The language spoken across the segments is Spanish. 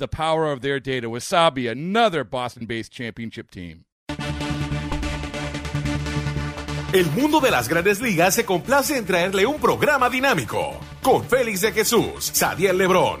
the power of their data. Wasabi, another Boston based championship team. El mundo de las grandes ligas se complace en traerle un programa dinámico con Félix de Jesús, Sadiel Lebrón,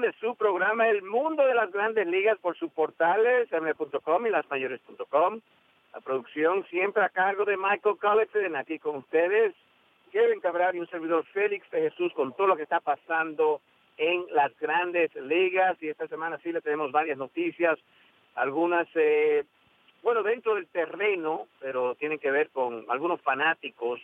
De su programa El Mundo de las Grandes Ligas por sus portales m.com y lasmayores.com. La producción siempre a cargo de Michael Collison, aquí con ustedes, Kevin Cabral y un servidor Félix de Jesús con todo lo que está pasando en las grandes ligas. Y esta semana sí le tenemos varias noticias, algunas, eh, bueno, dentro del terreno, pero tienen que ver con algunos fanáticos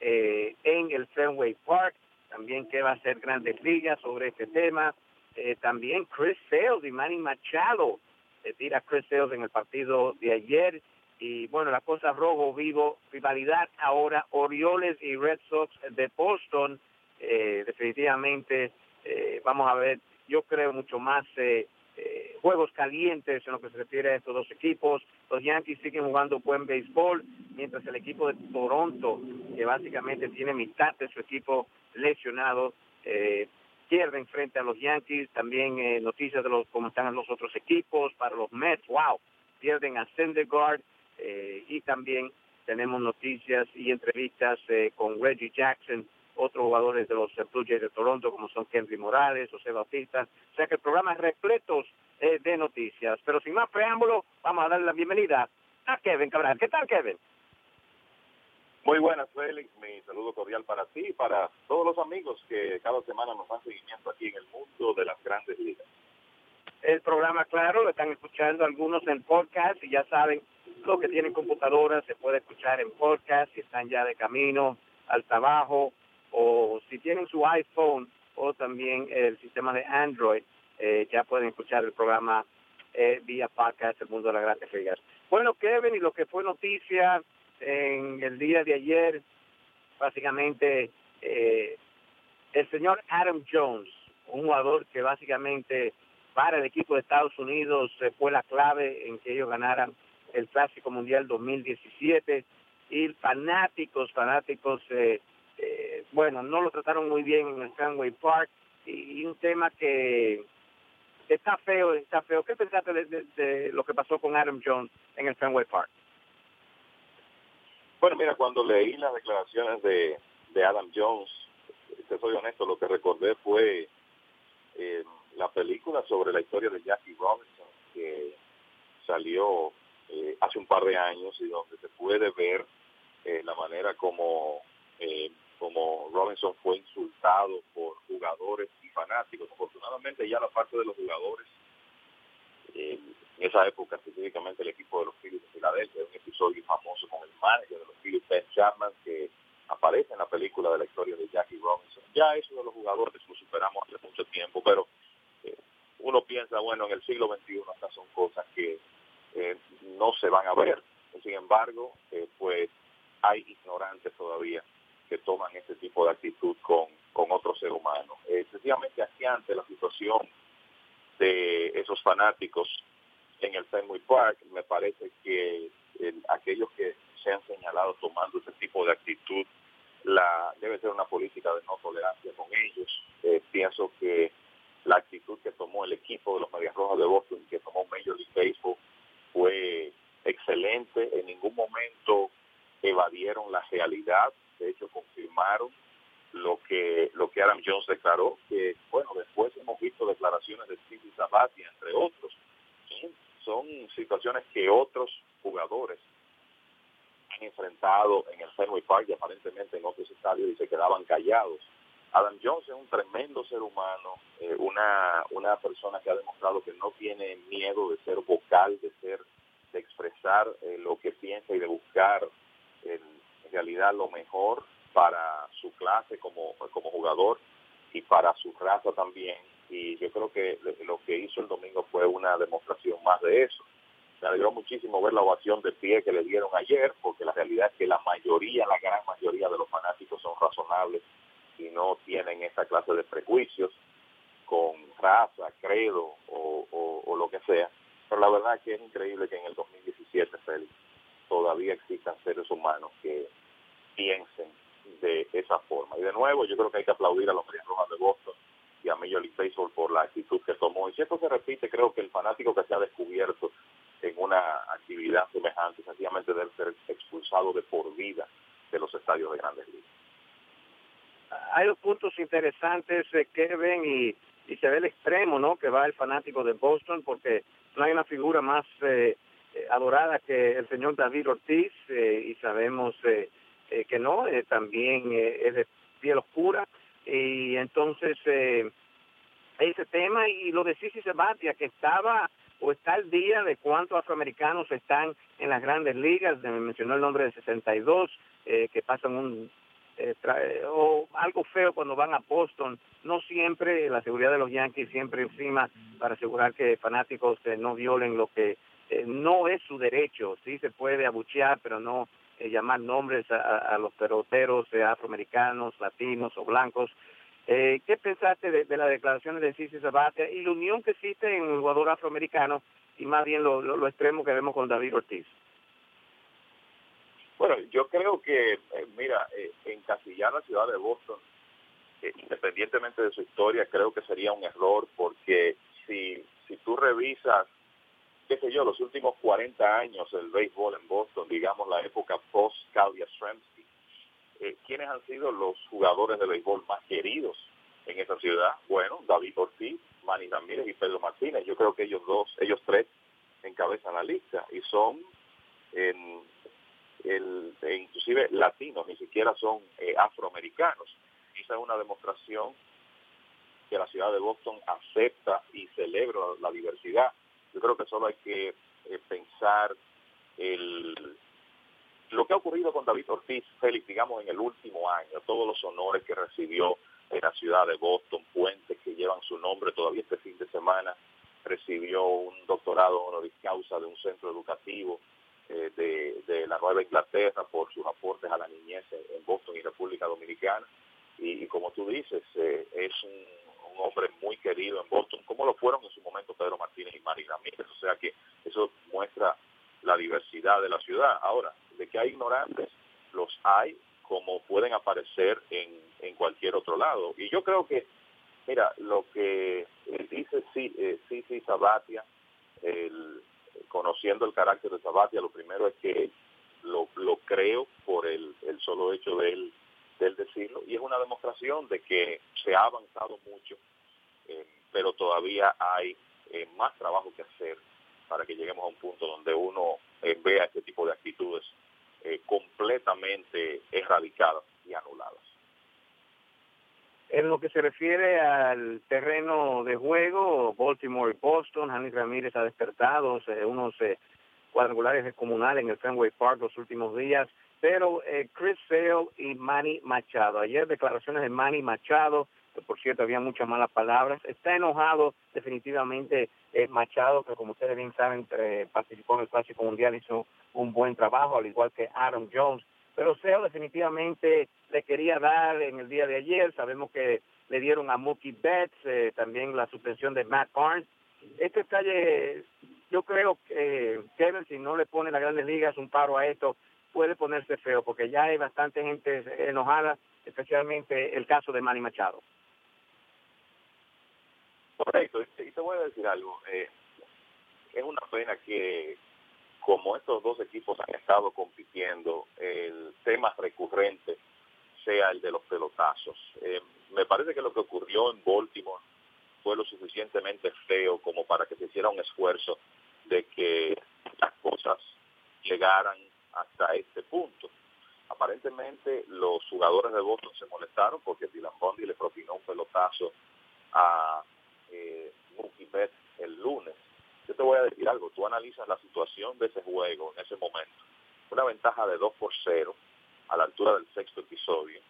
eh, en el Fenway Park también qué va a hacer Grandes Ligas sobre este tema. Eh, también Chris Sales y Manny Machado se tira Chris Sales en el partido de ayer. Y bueno, la cosa rojo vivo, rivalidad ahora, Orioles y Red Sox de Boston. Eh, definitivamente eh, vamos a ver, yo creo mucho más eh, eh, juegos calientes en lo que se refiere a estos dos equipos. Los Yankees siguen jugando buen béisbol, mientras el equipo de Toronto, que básicamente tiene mitad de su equipo lesionado, eh, pierden frente a los Yankees. También eh, noticias de los cómo están los otros equipos. Para los Mets, wow, pierden a Syndergaard eh, y también tenemos noticias y entrevistas eh, con Reggie Jackson, otros jugadores de los eh, Blue Jays de Toronto, como son Henry Morales, José Bautista. O sea que el programa es repleto eh, de noticias. Pero sin más preámbulo, vamos a darle la bienvenida a Kevin Cabral. ¿Qué tal, Kevin? Muy buenas, Félix. Mi saludo cordial para ti y para todos los amigos que cada semana nos dan seguimiento aquí en el mundo de las grandes ligas. El programa, claro, lo están escuchando algunos en podcast y ya saben, los que tienen computadoras se puede escuchar en podcast si están ya de camino al trabajo o si tienen su iPhone o también el sistema de Android, eh, ya pueden escuchar el programa eh, vía podcast El Mundo de las Grandes Ligas. Bueno, Kevin, y lo que fue noticia en el día de ayer, básicamente, eh, el señor Adam Jones, un jugador que básicamente para el equipo de Estados Unidos eh, fue la clave en que ellos ganaran el Clásico Mundial 2017 y fanáticos, fanáticos, eh, eh, bueno, no lo trataron muy bien en el Fenway Park y, un tema que está feo, está feo. ¿Qué pensaste de, de lo que pasó con Adam Jones en el Fenway Park? Bueno, mira, cuando leí las declaraciones de, de Adam Jones, te soy honesto, lo que recordé fue eh, la película sobre la historia de Jackie Robinson, que salió eh, hace un par de años y donde se puede ver eh, la manera como, eh, como Robinson fue insultado por jugadores y fanáticos. Afortunadamente ya la parte de los jugadores eh, en esa época específicamente el equipo de los Phillies de Filadelfia, un episodio famoso con el manager de los Phillies, Ben Chapman, que aparece en la película de la historia de Jackie Robinson. Ya eso de los jugadores lo superamos hace mucho tiempo, pero eh, uno piensa, bueno, en el siglo XXI estas son cosas que eh, no se van a ver. Sin embargo, eh, pues hay ignorantes todavía que toman ese tipo de actitud con, con otro ser humano. Especialmente aquí ante la situación de esos fanáticos en el Fenway Park, me parece que aquellos que se han señalado tomando ese tipo de actitud, la debe ser una política de no tolerancia con ellos. Eh, pienso que la actitud que tomó el equipo de los Medias Rojas de Boston, que tomó Major League Baseball, fue excelente. En ningún momento evadieron la realidad. De hecho, confirmaron lo que lo que Adam Jones declaró, que bueno, después hemos visto declaraciones de Steve Sabatia, entre otros, son situaciones que otros jugadores han enfrentado en el Fenway Park y aparentemente en otros estadios y se quedaban callados. Adam Jones es un tremendo ser humano, eh, una, una persona que ha demostrado que no tiene miedo de ser vocal, de ser, de expresar eh, lo que piensa y de buscar en, en realidad lo mejor para su clase como, como jugador y para su raza también y yo creo que lo que hizo el domingo fue una demostración más de eso. Me alegró muchísimo ver la ovación de pie que le dieron ayer, porque la realidad es que la mayoría, la gran mayoría de los fanáticos son razonables y no tienen esa clase de prejuicios con raza, credo o, lo que sea. Pero la verdad es que es increíble que en el 2017, Félix, todavía existan seres humanos que piensen de esa forma. Y de nuevo, yo creo que hay que aplaudir a los Medias Rojas de Boston y a Major League Baseball por la actitud que tomó. Y si esto se repite, creo que el fanático que se ha descubierto en una actividad semejante sencillamente debe ser expulsado de por vida de los estadios de grandes ligas. Hay dos puntos interesantes, eh, Kevin, y, y se ve el extremo, ¿no? Que va el fanático de Boston, porque no hay una figura más eh, eh, adorada que el señor David Ortiz, y sabemos que no, también es de piel oscura, y entonces eh, ese tema y lo de Sisi Sebatia que estaba o está al día de cuántos afroamericanos están en las grandes ligas, me mencionó el nombre de 62, eh, que pasan un eh, o algo feo cuando van a Boston, no siempre la seguridad de los Yankees siempre encima para asegurar que fanáticos no violen lo que no es su derecho, sí se puede abuchear, pero no eh, llamar nombres a, los peloteros afroamericanos, latinos o blancos. Eh, ¿Qué pensaste de, las declaraciones de Cici Sabatia y la unión que existe en el jugador afroamericano y más bien lo, extremo que vemos con David Ortiz? Bueno, yo creo que, eh, mira, encasillar la ciudad de Boston, independientemente de su historia, creo que sería un error porque si, si tú revisas qué sé yo, los últimos 40 años del béisbol en Boston, digamos la época post Claudia Stremski, eh, ¿quiénes han sido los jugadores de béisbol más queridos en esa ciudad? Bueno, David Ortiz, Manny Ramírez y Pedro Martínez. Yo creo que ellos dos, ellos tres encabezan la lista y son en, el, inclusive latinos, ni siquiera son eh, afroamericanos. Esa es una demostración que la ciudad de Boston acepta y celebra la diversidad yo creo que solo hay que eh, pensar el, lo que ha ocurrido con David Ortiz, Félix, digamos, en el último año, todos los honores que recibió en la ciudad de Boston, puentes que llevan su nombre, todavía este fin de semana recibió un doctorado honoris causa de un centro educativo eh, de, de, la Nueva Inglaterra por sus aportes a la niñez en Boston y República Dominicana. Y, como tú dices, eh, es un hombre muy querido en Boston, como lo fueron en su momento Pedro Martínez y Mari Ramírez. O sea que eso muestra la diversidad de la ciudad. Ahora, de que hay ignorantes, los hay como pueden aparecer en, en cualquier otro lado. Y yo creo que, mira, lo que dice sí, eh, sí, sí, Sabatia, el, conociendo el carácter de Sabatia, lo primero es que lo, lo creo por el, el solo hecho de él del decirlo, y es una demostración de que se ha avanzado mucho, eh, pero todavía hay eh, más trabajo que hacer para que lleguemos a un punto donde uno eh, vea este tipo de actitudes completamente erradicadas y anuladas. En lo que se refiere al terreno de juego, Baltimore y Boston, Hanny Ramírez ha despertado unos cuadrangulares comunales en el Fenway Park los últimos días, pero eh, Chris Sale y Manny Machado. Ayer declaraciones de Manny Machado, que por cierto había muchas malas palabras. Está enojado definitivamente eh, Machado, que como ustedes bien saben participó en el Clásico Mundial, hizo un buen trabajo, al igual que Adam Jones pero Seo definitivamente le quería dar en el día de ayer. Sabemos que le dieron a Mookie Betts eh, también la suspensión de Matt Barnes. Este detalle, yo creo que Kevin, si no le pone las grandes ligas un paro a esto, puede ponerse feo, porque ya hay bastante gente enojada, especialmente el caso de Manny Machado. Correcto, y te voy a decir algo. Eh, es una pena que como estos dos equipos han estado compitiendo, el tema recurrente sea el de los pelotazos. Eh, me parece que lo que ocurrió en Baltimore fue lo suficientemente feo como para que se hiciera un esfuerzo de que las cosas llegaran hasta este punto. Aparentemente los jugadores de Boston se molestaron porque Dylan Bondi le propinó un pelotazo a eh, Mookie el lunes yo te voy a decir algo, tú analizas la situación de ese juego en ese momento, una ventaja de 2 por 0 a la altura del sexto episodio.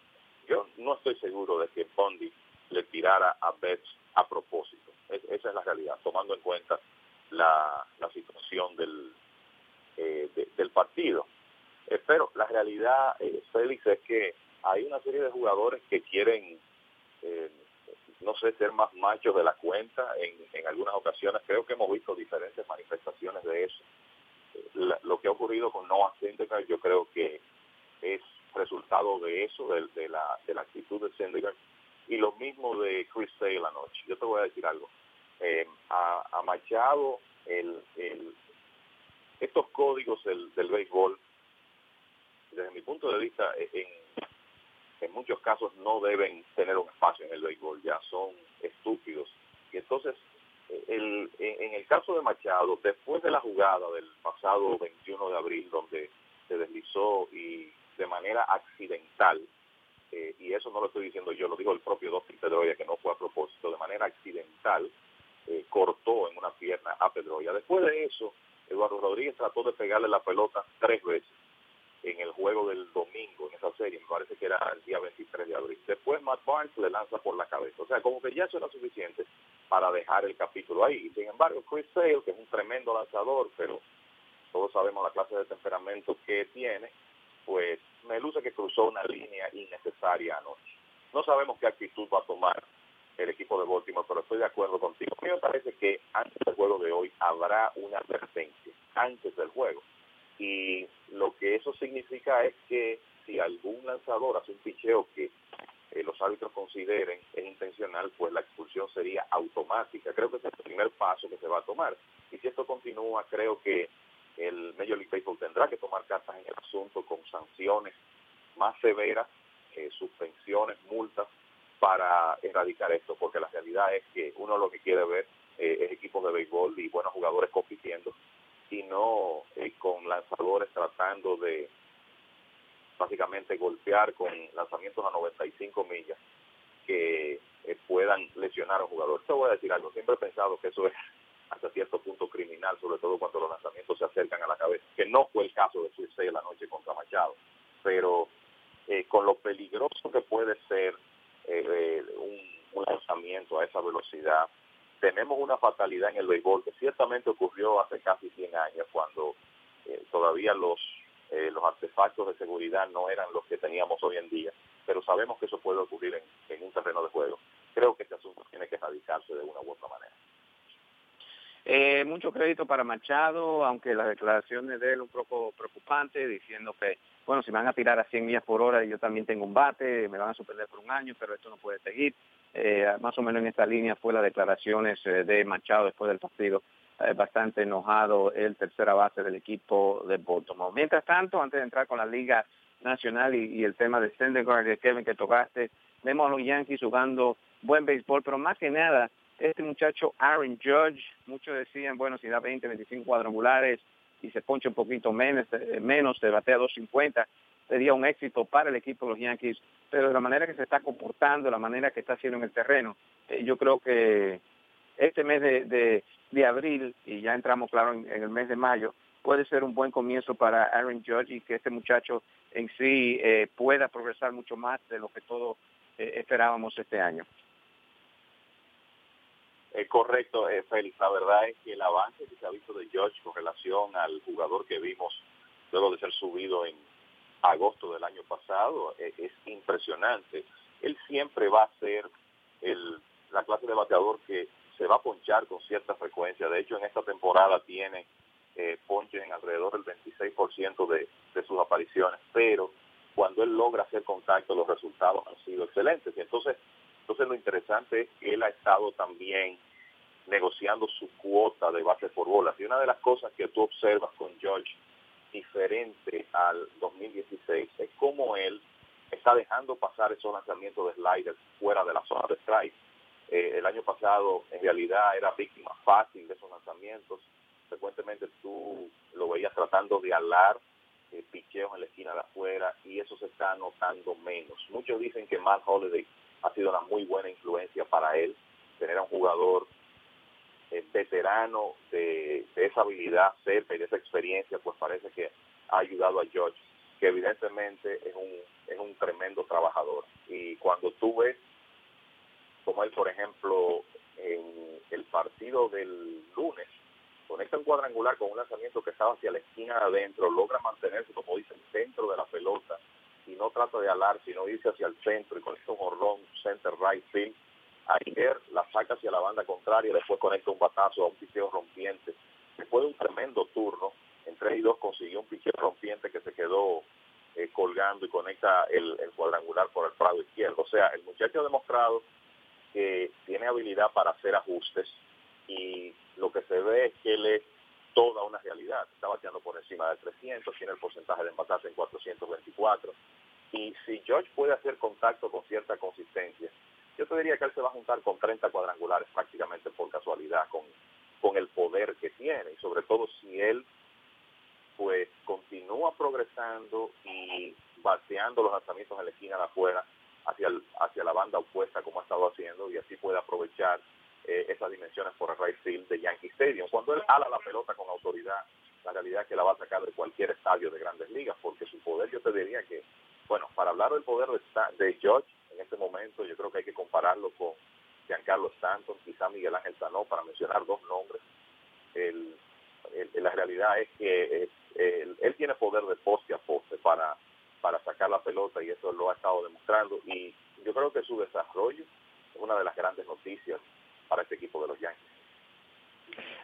Yo no estoy seguro de que Bondi le tirara a Betts a propósito. esa es la realidad, tomando en cuenta la, situación del, eh, del partido. Eh, pero la realidad, eh, Félix, es que hay una serie de jugadores que quieren eh, no sé, ser más machos de la cuenta en, en algunas ocasiones. Creo que hemos visto diferentes manifestaciones de eso. lo que ha ocurrido con Noah Syndergaard yo creo que es resultado de eso, de, la, de la actitud de Syndergaard. Y lo mismo de Chris Sale anoche. Yo te voy a decir algo. Eh, a, Machado, el, el, estos códigos del, del béisbol, desde mi punto de vista, en, en muchos casos no deben tener un espacio en el béisbol, ya son estúpidos. Y entonces, el, en el caso de Machado, después de la jugada del pasado 21 de abril, donde se deslizó y de manera accidental, eh, y eso no lo estoy diciendo yo, lo dijo el propio Dustin Pedroya, que no fue a propósito, de manera accidental, eh, cortó en una pierna a Pedroya. Después de eso, Eduardo Rodríguez trató de pegarle la pelota tres veces en el juego del domingo en esa serie, me parece que era el día 23 de abril. Después Matt Barnes le lanza por la cabeza. O sea, como que ya eso era suficiente para dejar el capítulo ahí. Sin embargo, Chris Sale, que es un tremendo lanzador, pero todos sabemos la clase de temperamento que tiene, pues me luce que cruzó una línea innecesaria anoche. No sabemos qué actitud va a tomar el equipo de Baltimore, pero estoy de acuerdo contigo. A mí me parece que antes del juego de hoy habrá una advertencia, antes del juego y lo que eso significa es que si algún lanzador hace un picheo que eh, los árbitros consideren es intencional, pues la expulsión sería automática. Creo que ese es el primer paso que se va a tomar. Y si esto continúa, creo que el Major League Baseball tendrá que tomar cartas en el asunto con sanciones más severas, eh, suspensiones, multas, para erradicar esto, porque la realidad es que uno lo que quiere ver eh, es equipos de béisbol y buenos jugadores compitiendo y no eh, con lanzadores tratando de básicamente golpear con lanzamientos a 95 millas que eh, puedan lesionar a un jugador. Te voy a decir algo, siempre he pensado que eso es hasta cierto punto criminal, sobre todo cuando los lanzamientos se acercan a la cabeza, que no fue el caso de Suicide la noche contra Machado, pero eh, con lo peligroso que puede ser un lanzamiento a esa velocidad, tenemos una fatalidad en el béisbol que ciertamente ocurrió hace casi 100 años cuando eh, todavía los, eh, los artefactos de seguridad no eran los que teníamos hoy en día, pero sabemos que eso puede ocurrir en, un terreno de juego. Creo que este asunto tiene que erradicarse de una u otra manera. Eh, mucho crédito para Machado, aunque las declaraciones de él un poco preocupantes, diciendo que, bueno, si van a tirar a 100 millas por hora, yo también tengo un bate, me van a suspender por un año, pero esto no puede seguir. Eh, más o menos en esta línea fue las declaraciones eh, de Machado después del partido, eh, bastante enojado el tercera base del equipo de Baltimore. Mientras tanto, antes de entrar con la Liga Nacional y, el tema de Syndergaard y de Kevin que tocaste, vemos a los Yankees jugando buen béisbol, pero más que nada, este muchacho Aaron Judge, muchos decían, bueno, si da 20, 25 cuadrangulares y se poncha un poquito menos, menos se batea 250, sería un éxito para el equipo de los Yankees, pero de la manera que se está comportando, la manera que está haciendo en el terreno, eh, yo creo que este mes de, de, abril, y ya entramos, claro, en, el mes de mayo, puede ser un buen comienzo para Aaron Judge y que este muchacho en sí eh, pueda progresar mucho más de lo que todos eh, esperábamos este año. Es correcto, Félix. La verdad es que el avance que se ha visto de George con relación al jugador que vimos luego de ser subido en agosto del año pasado es, es impresionante. Él siempre va a ser el, la clase de bateador que se va a ponchar con cierta frecuencia. De hecho, en esta temporada tiene eh, ponches en alrededor del 26% de, de sus apariciones, pero cuando él logra hacer contacto, los resultados han sido excelentes. Y entonces, entonces lo interesante es que él ha estado también negociando su cuota de base por bolas. Y una de las cosas que tú observas con George diferente al 2016 es cómo él está dejando pasar esos lanzamientos de sliders fuera de la zona de strike. Eh, el año pasado en realidad era víctima fácil de esos lanzamientos. Frecuentemente tú lo veías tratando de alar eh, picheos en la esquina de afuera y eso se está notando menos. Muchos dicen que Matt Holiday ha sido una muy buena influencia para él, tener a un jugador eh, veterano de, esa habilidad cerca y de esa experiencia, pues parece que ha ayudado a George, que evidentemente es un, es un tremendo trabajador. Y cuando tú ves como él, por ejemplo, en el partido del lunes, conecta un cuadrangular con un lanzamiento que estaba hacia la esquina de adentro, logra mantenerse, como dice, el centro de la pelota y no trata de alar, sino irse hacia el centro y conecta un horrón center right field. Ayer la saca hacia la banda contraria, después conecta un batazo a un picheo rompiente. Después de un tremendo turno, en 3 y 2 consiguió un picheo rompiente que se quedó eh, colgando y conecta el, cuadrangular por el prado izquierdo. O sea, el muchacho ha demostrado que tiene habilidad para hacer ajustes y lo que se ve es que él es toda una realidad. Está bateando por encima de 300, tiene el porcentaje de empatarse en 424. Y si George puede hacer contacto con cierta consistencia, yo te diría que él se va a juntar con 30 cuadrangulares prácticamente por casualidad, con, con el poder que tiene, y sobre todo si él pues continúa progresando y bateando los lanzamientos en la esquina de afuera, hacia, hacia la banda opuesta como ha estado haciendo y así puede aprovechar eh, esas dimensiones por el right field de Yankee Stadium. Cuando él ala la pelota con autoridad, la realidad es que la va a sacar de cualquier estadio de grandes ligas, porque su poder yo te diría que, bueno, para hablar del poder de, George en este momento, yo creo que hay que compararlo con Giancarlo Stanton, quizá Miguel Ángel Sanó, para mencionar dos nombres. El, la realidad es que eh, él tiene poder de poste a poste para para sacar la pelota y eso lo ha estado demostrando y yo creo que su desarrollo es una de las grandes noticias para este equipo de los Yankees.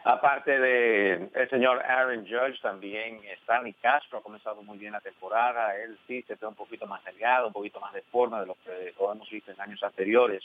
Aparte de el señor Aaron Judge, también Stanley Castro ha comenzado muy bien la temporada. Él sí se está un poquito más delgado, un poquito más de forma de lo que hemos visto en años anteriores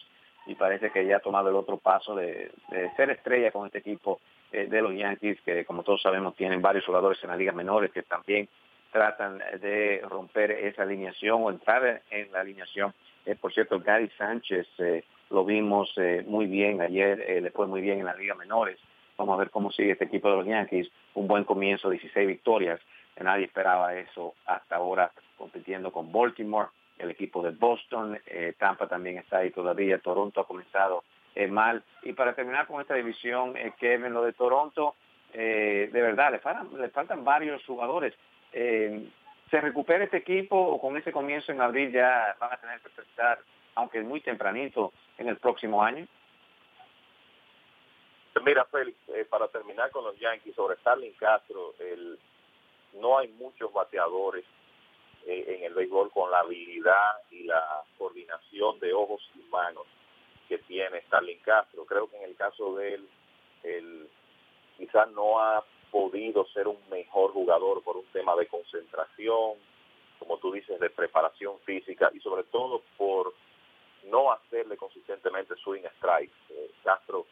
y parece que ya ha tomado el otro paso de, ser estrella con este equipo eh, de los Yankees, que como todos sabemos tienen varios jugadores en las ligas menores que también tratan de romper esa alineación o entrar en la alineación. Eh, por cierto, Gary Sánchez eh, lo vimos eh, muy bien ayer, le fue muy bien en la Liga Menores. Vamos a ver cómo sigue este equipo de los Yankees. Un buen comienzo, 16 victorias. Nadie esperaba eso hasta ahora compitiendo con Baltimore, el equipo de Boston. Tampa también está ahí todavía. Toronto ha comenzado mal. Y para terminar con esta división, Kevin, lo de Toronto, de verdad, le faltan, le faltan varios jugadores eh, se recupere este equipo o con ese comienzo en abril ya van a tener que estar, aunque muy tempranito, en el próximo año? Mira, Félix, eh, para terminar con los Yankees, sobre Starling Castro, el, no hay muchos bateadores eh, en el béisbol con la habilidad y la coordinación de ojos y manos que tiene Starling Castro. Creo que en el caso de él, él quizás no ha podido ser un mejor jugador por un tema de concentración, como tú dices, de preparación física y sobre todo por no hacerle consistentemente swing strikes. Eh, Castro,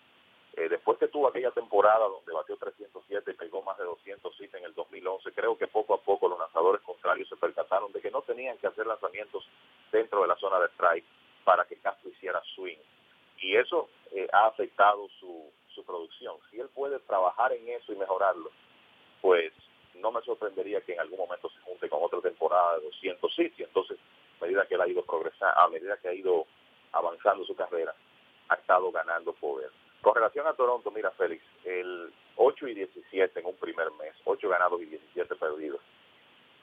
eh, después que tuvo aquella temporada donde batió 307 y pegó más de 207 en el 2011, creo que poco a poco los lanzadores contrarios se percataron de que no tenían que hacer lanzamientos dentro de la zona de strike para que Castro hiciera swing. Y eso eh, ha afectado su, su producción. Si él puede trabajar en eso y mejorarlo, pues no me sorprendería que en algún momento se junte con otra temporada de 200 sitios. Entonces, a medida que él ha ido progresando, a medida que ha ido avanzando su carrera, ha estado ganando poder. Con relación a Toronto, mira Félix, el 8 y 17 en un primer mes, 8 ganados y 17 perdidos.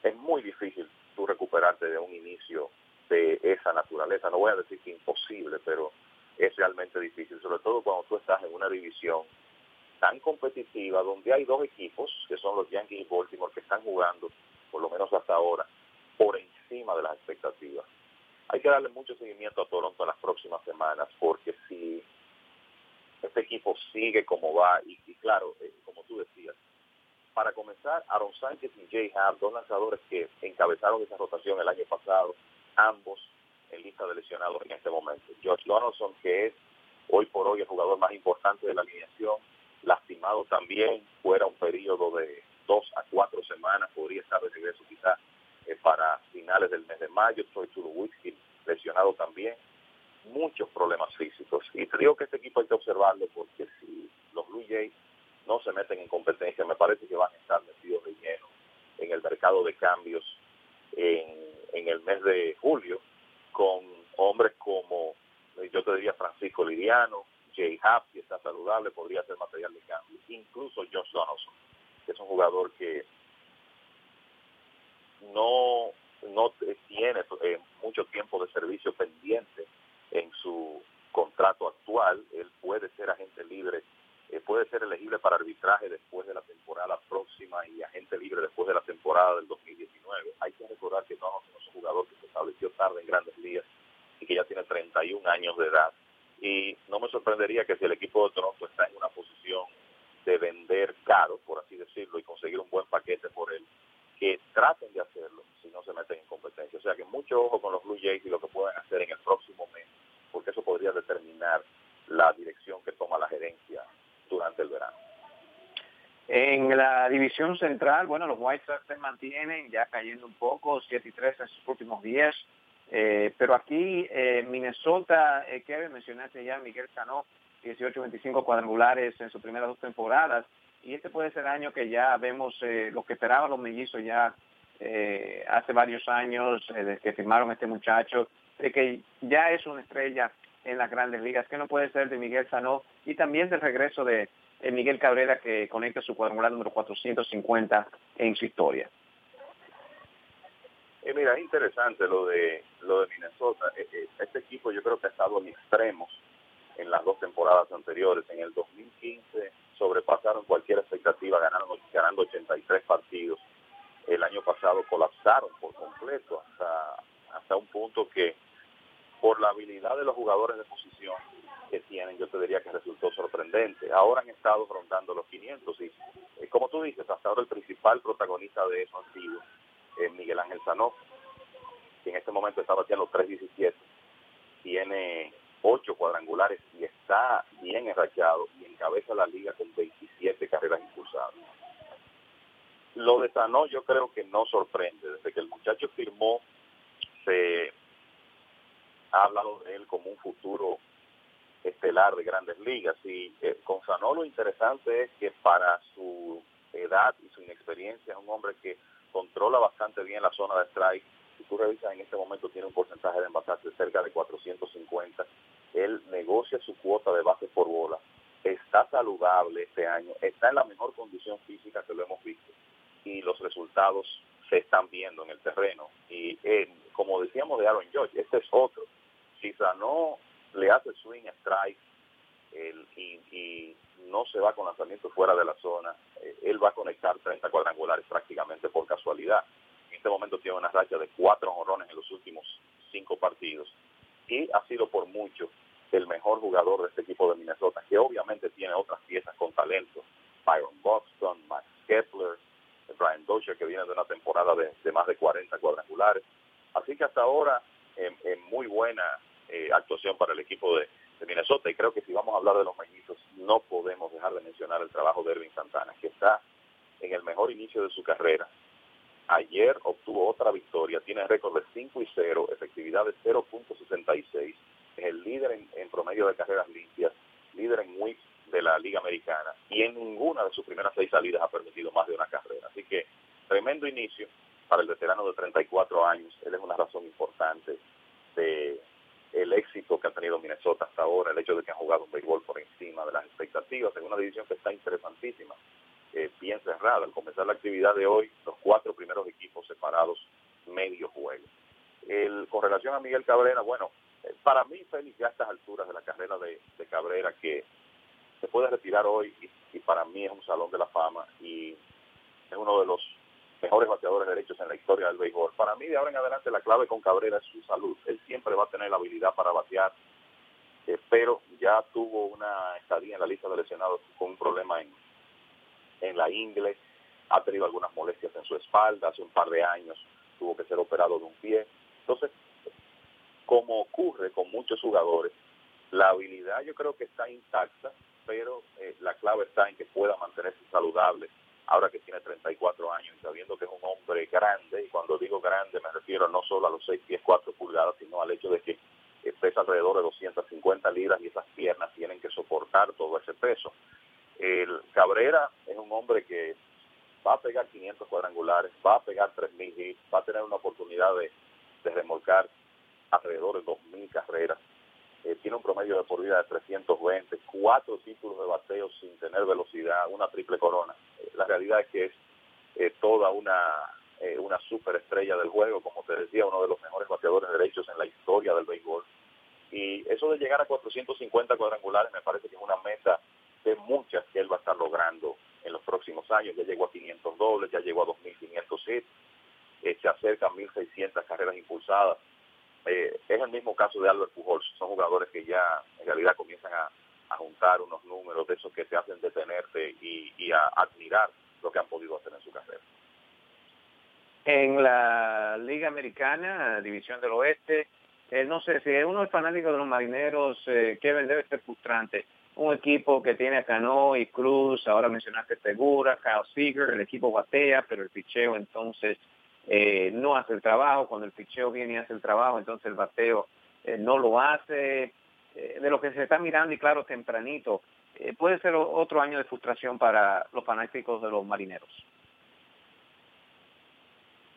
Es muy difícil tú recuperarte de un inicio de esa naturaleza. No voy a decir que imposible, pero es realmente difícil, sobre todo cuando tú estás en una división tan competitiva donde hay dos equipos, que son los Yankees y Baltimore, que están jugando, por lo menos hasta ahora, por encima de las expectativas. Hay que darle mucho seguimiento a Toronto en las próximas semanas, porque si este equipo sigue como va, y, claro, eh, como tú decías, para comenzar, Aaron Sánchez y Jay Hamm, dos lanzadores que encabezaron esa rotación el año pasado, ambos en lista de lesionados en este momento. George Donaldson, que es hoy por hoy el jugador más importante de la alineación, lastimado también, fuera un periodo de dos a cuatro semanas, podría estar de regreso quizás eh, para finales del mes de mayo, Troy Tulowitzki lesionado también, muchos problemas físicos. Y te digo que este equipo hay que observarlo porque si los Blue Jays no se meten en competencia, me parece que van a estar metidos de lleno en el mercado de cambios en, en el mes de julio con hombres como, yo te diría, Francisco Liriano, Jay Happ, si está saludable, podría ser material de cambio. Incluso Josh Donaldson, que es un jugador que no, no tiene eh, mucho tiempo de servicio pendiente en su contrato actual. Él puede ser agente libre, eh, puede ser elegible para arbitraje después de la temporada próxima y agente libre después de la temporada del 2019. Hay que recordar que Donaldson es un jugador que se estableció tarde en grandes ligas y que ya tiene 31 años de edad y no me sorprendería que si el equipo de Toronto está en una posición de vender caro, por así decirlo, y conseguir un buen paquete por él, que traten de hacerlo si no se meten en competencia. O sea que mucho ojo con los Blue Jays y lo que pueden hacer en el próximo mes, porque eso podría determinar la dirección que toma la gerencia durante el verano. En la división central, bueno, los White Sox se mantienen ya cayendo un poco, 7 y 3 en sus últimos días. Eh, pero aquí, eh, Minnesota, eh, Kevin, mencionaste ya Miguel Cano, 18-25 cuadrangulares en sus primeras dos temporadas. Y este puede ser año que ya vemos eh, lo que esperaban los mellizos ya hace varios años, desde que firmaron este muchacho, de que ya es una estrella en las grandes ligas, que no puede ser de Miguel Sanó y también del regreso de Miguel Cabrera que conecta su cuadrangular número 450 en su historia. Y mira, es interesante lo de lo de Minnesota. E, e, este equipo yo creo que ha estado en extremos en las dos temporadas anteriores. En el 2015 sobrepasaron cualquier expectativa ganando, ganando 83 partidos. El año pasado colapsaron por completo hasta, hasta un punto que por la habilidad de los jugadores de posición que tienen, yo te diría que resultó sorprendente. Ahora han estado rondando los 500 y, eh, como tú dices, hasta ahora el principal protagonista de eso ha sido Miguel Ángel Sanó, que en este momento está bateando 3.17, tiene 8 cuadrangulares y está bien enrachado y encabeza la liga con 27 carreras impulsadas. Lo de Sanó yo creo que no sorprende. Desde que el muchacho firmó, se ha hablado de él como un futuro estelar de grandes ligas. Y eh, con Sanó lo interesante es que para su edad y su inexperiencia es un hombre que controla bastante bien la zona de strike. Si tú revisas en este momento tiene un porcentaje de envasarse cerca de 450. Él negocia su cuota de base por bola. Está saludable este año. Está en la mejor condición física que lo hemos visto. Y los resultados se están viendo en el terreno. Y eh, como decíamos de Aaron George, este es otro. Si no le hace swing strike el, y no se va con lanzamiento fuera de la zona, eh, él va a conectar 30 cuadrangulares prácticamente por casualidad. En este momento tiene una racha de cuatro honrones en los últimos cinco partidos y ha sido por mucho el mejor jugador de este equipo de Minnesota, que obviamente tiene otras piezas con talento. Byron Buxton, Max Kepler, Brian Dozier, que viene de una temporada de, más de 40 cuadrangulares. Así que hasta ahora, en, muy buena eh, actuación para el equipo de, de Minnesota. Y creo que si vamos a hablar de los mellizos, no podemos dejar de mencionar el trabajo de Ervin Santana, que está en el mejor inicio de su carrera. Ayer obtuvo otra victoria, tiene récord de 5 y 0, efectividad de 0.66, es el líder en, promedio de carreras limpias, líder en whips de la Liga Americana y en ninguna de sus primeras seis salidas ha permitido más de una carrera. Así que tremendo inicio para el veterano de 34 años. Él es una razón importante de el éxito que ha tenido Minnesota hasta ahora, el hecho de que han jugado un béisbol por encima de las expectativas, en una división que está interesantísima, eh, bien cerrada. Al comenzar la actividad de hoy, los cuatro primeros equipos separados medio juego. El, con relación a Miguel Cabrera, bueno, eh, para mí, Félix, ya a estas alturas de la carrera de, Cabrera, que se puede retirar hoy y para mí es un salón de la fama y es uno de los mejores bateadores derechos en la historia del. Para mí, de ahora en adelante, la clave con Cabrera es su salud. Él siempre va a tener la habilidad para batear, pero ya tuvo una estadía en la lista de lesionados con un problema en, en la ingle, ha tenido algunas molestias en su espalda, hace un par de años tuvo que ser operado de un pie. Entonces, como ocurre con muchos jugadores, la habilidad yo creo que está intacta, pero eh, la clave está en que pueda mantenerse saludable ahora que tiene 34 años y sabiendo que es un hombre grande, y cuando digo grande me refiero no solo a los 6 pies 4 pulgadas, sino al hecho de que pesa alrededor de 250 libras y esas piernas tienen que soportar todo ese peso. El Cabrera es un hombre que va a pegar 500 cuadrangulares, va a pegar 3.000 hits, va a tener una oportunidad de, de remolcar alrededor de 2.000 carreras eh, tiene un promedio de por vida de 320, cuatro títulos de bateo sin tener velocidad, una triple corona. Eh, la realidad es que es eh, toda una, una superestrella del juego, como te decía, uno de los mejores bateadores derechos en la historia del béisbol. Y eso de llegar a 450 cuadrangulares me parece que es una meta de muchas que él va a estar logrando en los próximos años. Ya llegó a 500 dobles, ya llegó a 2.500 hits, se acercan 1.600 carreras impulsadas eh, es el mismo caso de Albert Pujols. Son jugadores que ya en realidad comienzan a, juntar unos números de esos que te hacen detenerte y, a admirar lo que han podido hacer en su carrera. En la Liga Americana, División del Oeste, eh, no sé si uno es fanático de los marineros, eh, Kevin, debe ser frustrante. Un equipo que tiene a Cano y Cruz, ahora mencionaste Segura, Kyle Seager, el equipo batea, pero el picheo entonces eh, no hace el trabajo, cuando el picheo viene y hace el trabajo, entonces el bateo eh, no lo hace. Eh, de lo que se está mirando, y claro, tempranito, puede ser otro año de frustración para los fanáticos de los marineros.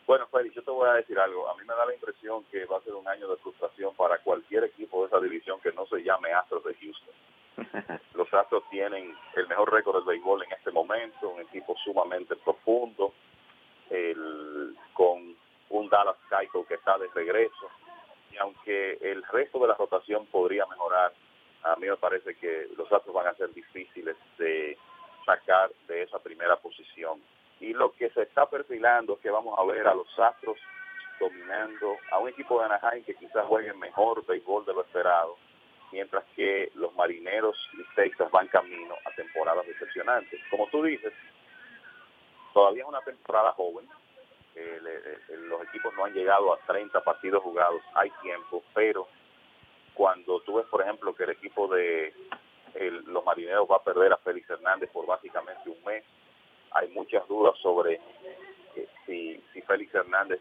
Bueno, Félix, yo te voy a decir algo. A mí me da la impresión que va a ser un año de frustración para cualquier equipo de esa división que no se llame Astros de Houston. Los Astros tienen el mejor récord del béisbol en este momento, un equipo sumamente profundo, el, con un Dallas Keuchel que está de regreso. Y aunque el resto de la rotación podría mejorar, a mí me parece que los Astros van a ser difíciles de sacar de esa primera posición. Y lo que se está perfilando es que vamos a ver a los Astros dominando a un equipo de Anaheim que quizás juegue mejor béisbol de lo esperado, mientras que los marineros y Texas van camino a temporadas decepcionantes. Como tú dices, Todavía es una temporada joven. los equipos no han llegado a 30 partidos jugados. Hay tiempo, pero cuando tú ves, por ejemplo, que el equipo de los marineros va a perder a Félix Hernández por básicamente un mes, hay muchas dudas sobre eh, si, si Félix Hernández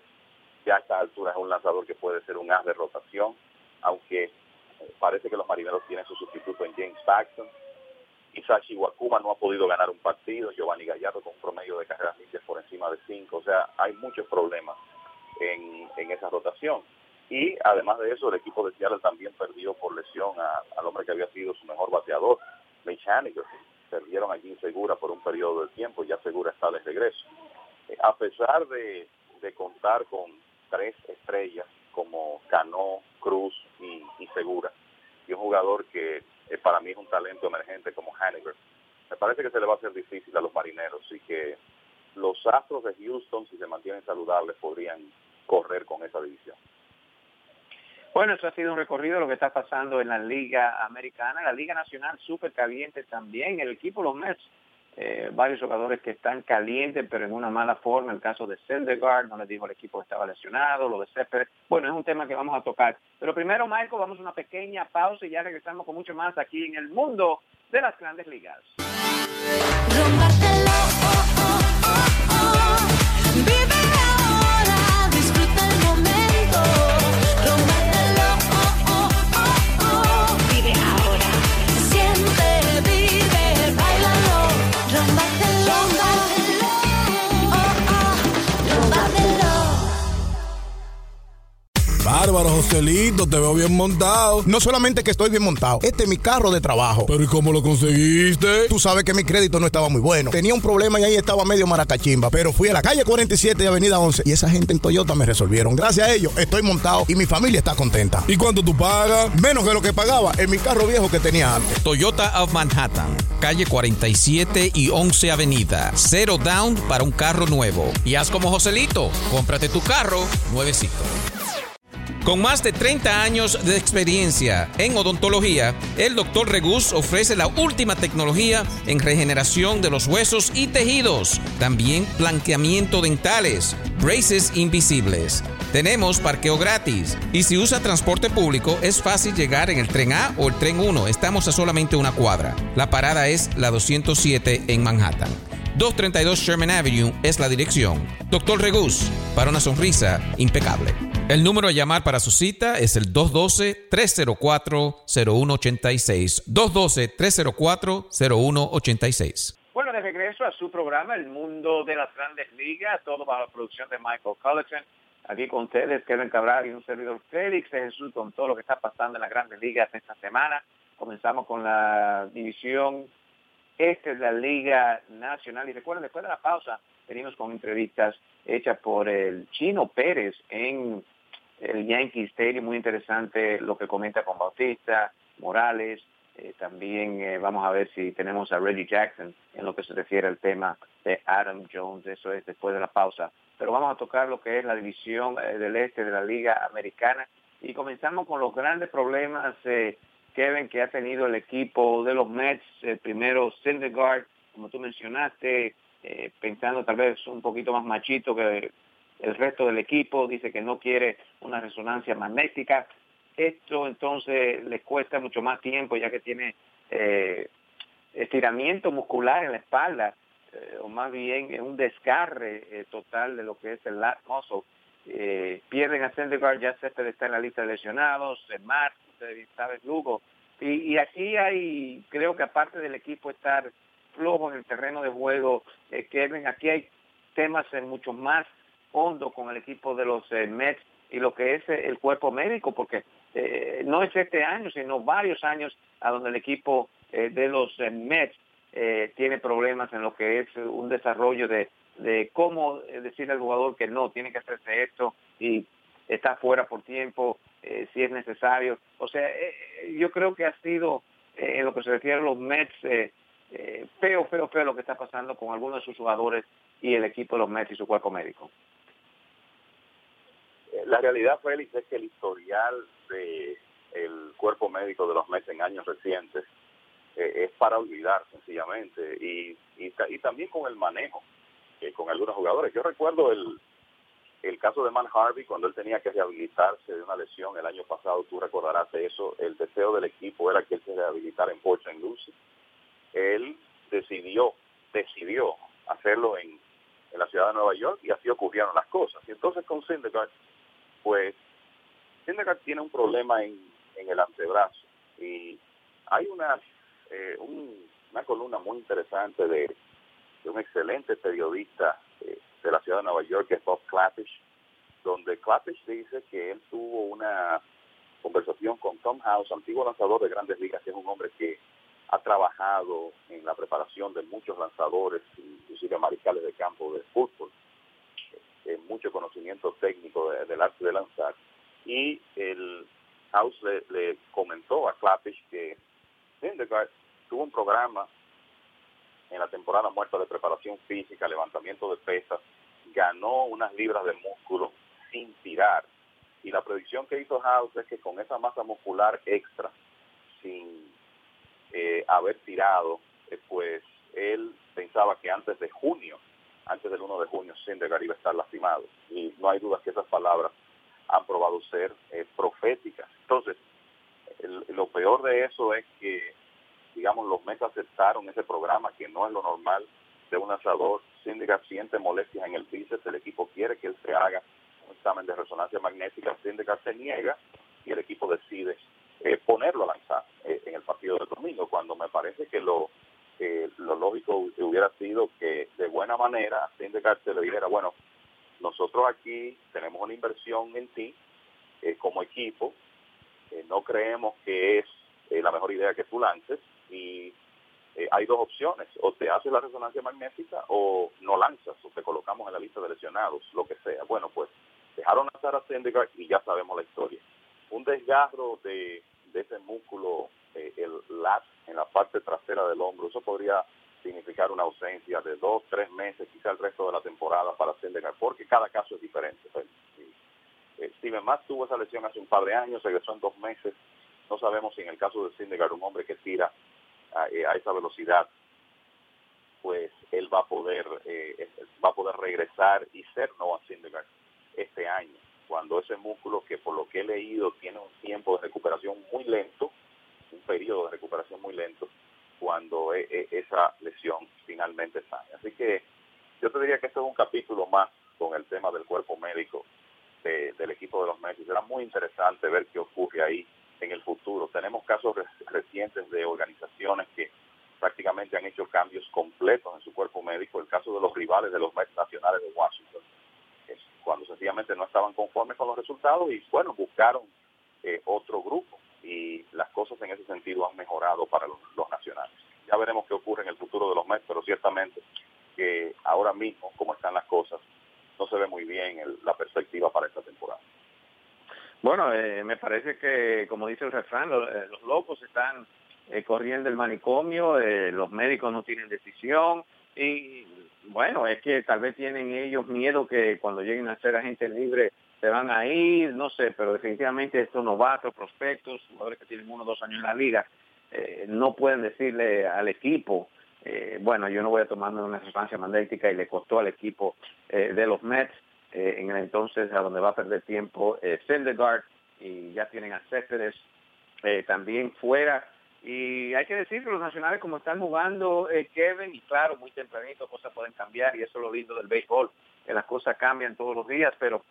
ya a esta altura es un lanzador que puede ser un as de rotación, aunque eh, parece que los marineros tienen su sustituto en James Paxton Isashi Wakuma no ha podido ganar un partido, Giovanni Gallardo con un promedio de carreras limpias por encima de 5, o sea, hay muchos problemas en, esa rotación. Y además de eso, el equipo de Seattle también perdió por lesión al hombre que había sido su mejor bateador, Mitch Haniger. Perdieron allí Segura por un periodo de tiempo, ya Segura está de regreso. Eh, a pesar de, contar con tres estrellas como Cano, Cruz y, y Segura, y un jugador que eh, para mí es un talento emergente como Haniger. Me parece que se le va a hacer difícil a los marineros y que los Astros de Houston, si se mantienen saludables, podrían correr con esa división. Bueno, eso ha sido un recorrido lo que está pasando en la Liga Americana, la Liga Nacional súper caliente también. El equipo, los Mets, eh, varios jugadores que están calientes, pero en una mala forma. El caso de Sendegaard, no les dijo el equipo que estaba lesionado, lo de Céspedes. Bueno, es un tema que vamos a tocar. Pero primero, Michael, vamos a una pequeña pausa y ya regresamos con mucho más aquí en el mundo de las grandes ligas. Bárbaro, Joselito, te veo bien montado. No solamente que estoy bien montado, este es mi carro de trabajo. Pero ¿y cómo lo conseguiste? Tú sabes que mi crédito no estaba muy bueno. Tenía un problema y ahí estaba medio maracachimba. Pero fui a la calle 47 y Avenida 11 y esa gente en Toyota me resolvieron. Gracias a ellos estoy montado y mi familia está contenta. ¿Y cuánto tú pagas? Menos que lo que pagaba en mi carro viejo que tenía antes. Toyota of Manhattan, calle 47 y 11 Avenida. Cero down para un carro nuevo. Y haz como Joselito, cómprate tu carro nuevecito. Con más de 30 años de experiencia en odontología, el Dr. Regus ofrece la última tecnología en regeneración de los huesos y tejidos, también blanqueamiento dentales, braces invisibles. Tenemos parqueo gratis y si usa transporte público es fácil llegar en el tren A o el tren 1. Estamos a solamente una cuadra. La parada es la 207 en Manhattan. 232 Sherman Avenue es la dirección. Doctor Regus, para una sonrisa impecable. El número a llamar para su cita es el 212-304-0186. 212-304-0186. Bueno, de regreso a su programa, El Mundo de las Grandes Ligas, todo bajo la producción de Michael Collison. Aquí con ustedes, Kevin Cabral y un servidor Félix de Jesús con todo lo que está pasando en las Grandes Ligas esta semana. Comenzamos con la división este de la Liga Nacional. Y recuerden, después de la pausa, venimos con entrevistas hechas por el Chino Pérez en el Yankee Stadium, muy interesante lo que comenta con Bautista, Morales, eh, también eh, vamos a ver si tenemos a Reggie Jackson en lo que se refiere al tema de Adam Jones, eso es después de la pausa. Pero vamos a tocar lo que es la división eh, del este de la Liga Americana y comenzamos con los grandes problemas, Kevin, que ha tenido el equipo de los Mets, primero Syndergaard, como tú mencionaste, pensando tal vez un poquito más machito que el resto del equipo dice que no quiere una resonancia magnética. Esto entonces le cuesta mucho más tiempo ya que tiene eh, estiramiento muscular en la espalda, eh, o más bien un desgarre eh, total de lo que es el lat muscle. Pierden a Sendegaard, ya se está en la lista de lesionados, Mar, sabes, Lugo. Y, y aquí hay, creo que aparte del equipo estar flojo en el terreno de juego, Kevin, aquí hay temas mucho más hondo con el equipo de los eh, Mets y lo que es eh, el cuerpo médico, porque eh, no es este año, sino varios años a donde el equipo de los Mets tiene problemas en lo que es un desarrollo de, de cómo decirle al jugador que no, tiene que hacerse esto y está fuera por tiempo, si es necesario. O sea, yo creo que ha sido, en lo que se refiere a los Mets, feo, feo, feo lo que está pasando con algunos de sus jugadores y el equipo de los Mets y su cuerpo médico. La realidad, Félix, es que el historial del el cuerpo médico de los meses en años recientes eh, es para olvidar sencillamente y, y, también con el manejo con algunos jugadores. Yo recuerdo el, el caso de Man Harvey cuando él tenía que rehabilitarse de una lesión el año pasado, tú recordarás eso, el deseo del equipo era que él se rehabilitara en Port St. Lucie. Él decidió, decidió hacerlo en, en la ciudad de Nueva York y así ocurrieron las cosas. Y entonces con Syndergaard pues Syndergaard tiene un problema en, el antebrazo y hay una, eh, una columna muy interesante de, un excelente periodista eh, de la ciudad de Nueva York, que es Bob Clappish, donde Clappish dice que él tuvo una conversación con Tom House, antiguo lanzador de grandes ligas, que es un hombre que ha trabajado en la preparación de muchos lanzadores, inclusive mariscales de campo de fútbol eh, mucho conocimiento técnico del arte de lanzar. Y el House le, comentó a Clappish que Syndergaard tuvo un programa en la temporada muerta de preparación física, levantamiento de pesas, ganó unas libras de músculo sin tirar. Y la predicción que hizo House es que con esa masa muscular extra, sin eh, haber tirado, eh, pues él pensaba que antes de junio antes del 1 de junio Syndergaard iba a estar lastimado. Y no hay duda que esas palabras han probado ser eh, proféticas. Entonces, lo peor de eso es que, digamos, los Mets aceptaron ese programa, que no es lo normal de un lanzador. Syndergaard siente molestias en el bíceps, el equipo quiere que él se haga un examen de resonancia magnética, Syndergaard se niega y el equipo decide eh, ponerlo a lanzar eh, en el partido del domingo, cuando me parece que lo lo lógico hubiera sido que de buena manera Syndergaard se le dijera, bueno, nosotros aquí tenemos una inversión en ti eh, como equipo, eh, no creemos que es eh, la mejor idea que tú lances y hay dos opciones, o te haces la resonancia magnética o no lanzas, o te colocamos en la lista de lesionados, lo que sea. Bueno, pues dejaron a Sarah Syndergaard y ya sabemos la historia. Un desgarro de, ese músculo, el lat, en la parte trasera del hombro, eso podría significar una ausencia de dos, tres meses, quizá el resto de la temporada para Syndergaard, porque cada caso es diferente. Pues, eh, Steven Matt tuvo esa lesión hace un par de años, regresó en dos meses. No sabemos si en el caso de Syndergaard, un hombre que tira a, eh, esa velocidad, pues él va a poder eh, va a poder regresar y ser Noah Syndergaard este año, cuando ese músculo que por lo que he leído tiene un tiempo de recuperación muy lento, un periodo de recuperación muy lento, cuando esa lesión finalmente sale. Así que yo te diría que esto es un capítulo más con el tema del cuerpo médico del equipo de los Mets. Será muy interesante ver qué ocurre ahí en el futuro. Tenemos casos recientes de organizaciones que prácticamente han hecho cambios completos en su cuerpo médico. El caso de los rivales de los Mets nacionales de Washington, cuando sencillamente no estaban conformes con los resultados y bueno, buscaron eh, otro grupo y las cosas en ese sentido han mejorado para los, nacionales. Ya veremos qué ocurre en el futuro de los Mets, pero ciertamente que ahora mismo, como están las cosas, no se ve muy bien la perspectiva para esta temporada. Bueno, eh, me parece que, como dice el refrán, eh, los, locos están eh, corriendo el manicomio, los médicos no tienen decisión y bueno, es que tal vez tienen ellos miedo que cuando lleguen a ser agentes libres se van a ir, no sé, pero definitivamente estos novatos, prospectos, jugadores que tienen uno o dos años en la liga, no pueden decirle al equipo eh, bueno, yo no voy a tomarme una resonancia magnética y le costó al equipo eh, de los Mets eh, en el entonces a donde va a perder tiempo eh, y ya tienen a Céspedes también fuera. Y hay que decir que los nacionales como están jugando Kevin, y claro, muy tempranito cosas pueden cambiar y eso es lo lindo del béisbol, que las cosas cambian todos los días, pero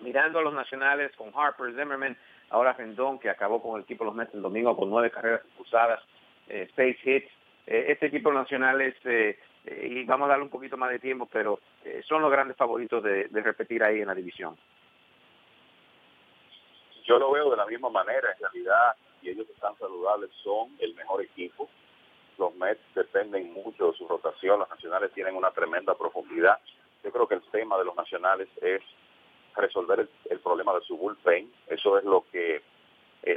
mirando a los nacionales con Harper, Zimmerman, ahora Rendón, que acabó con el equipo los Mets el domingo con nueve carreras impulsadas, seis hits, eh, este equipo nacional es, eh, eh, y vamos a darle un poquito más de tiempo, pero son los grandes favoritos de, repetir ahí en la división. Yo lo veo de la misma manera, en realidad, y ellos están saludables, son el mejor equipo. Los Mets dependen mucho de su rotación, los nacionales tienen una tremenda profundidad. Yo creo que el tema de los nacionales es resolver el, problema de su bullpen, eso es lo que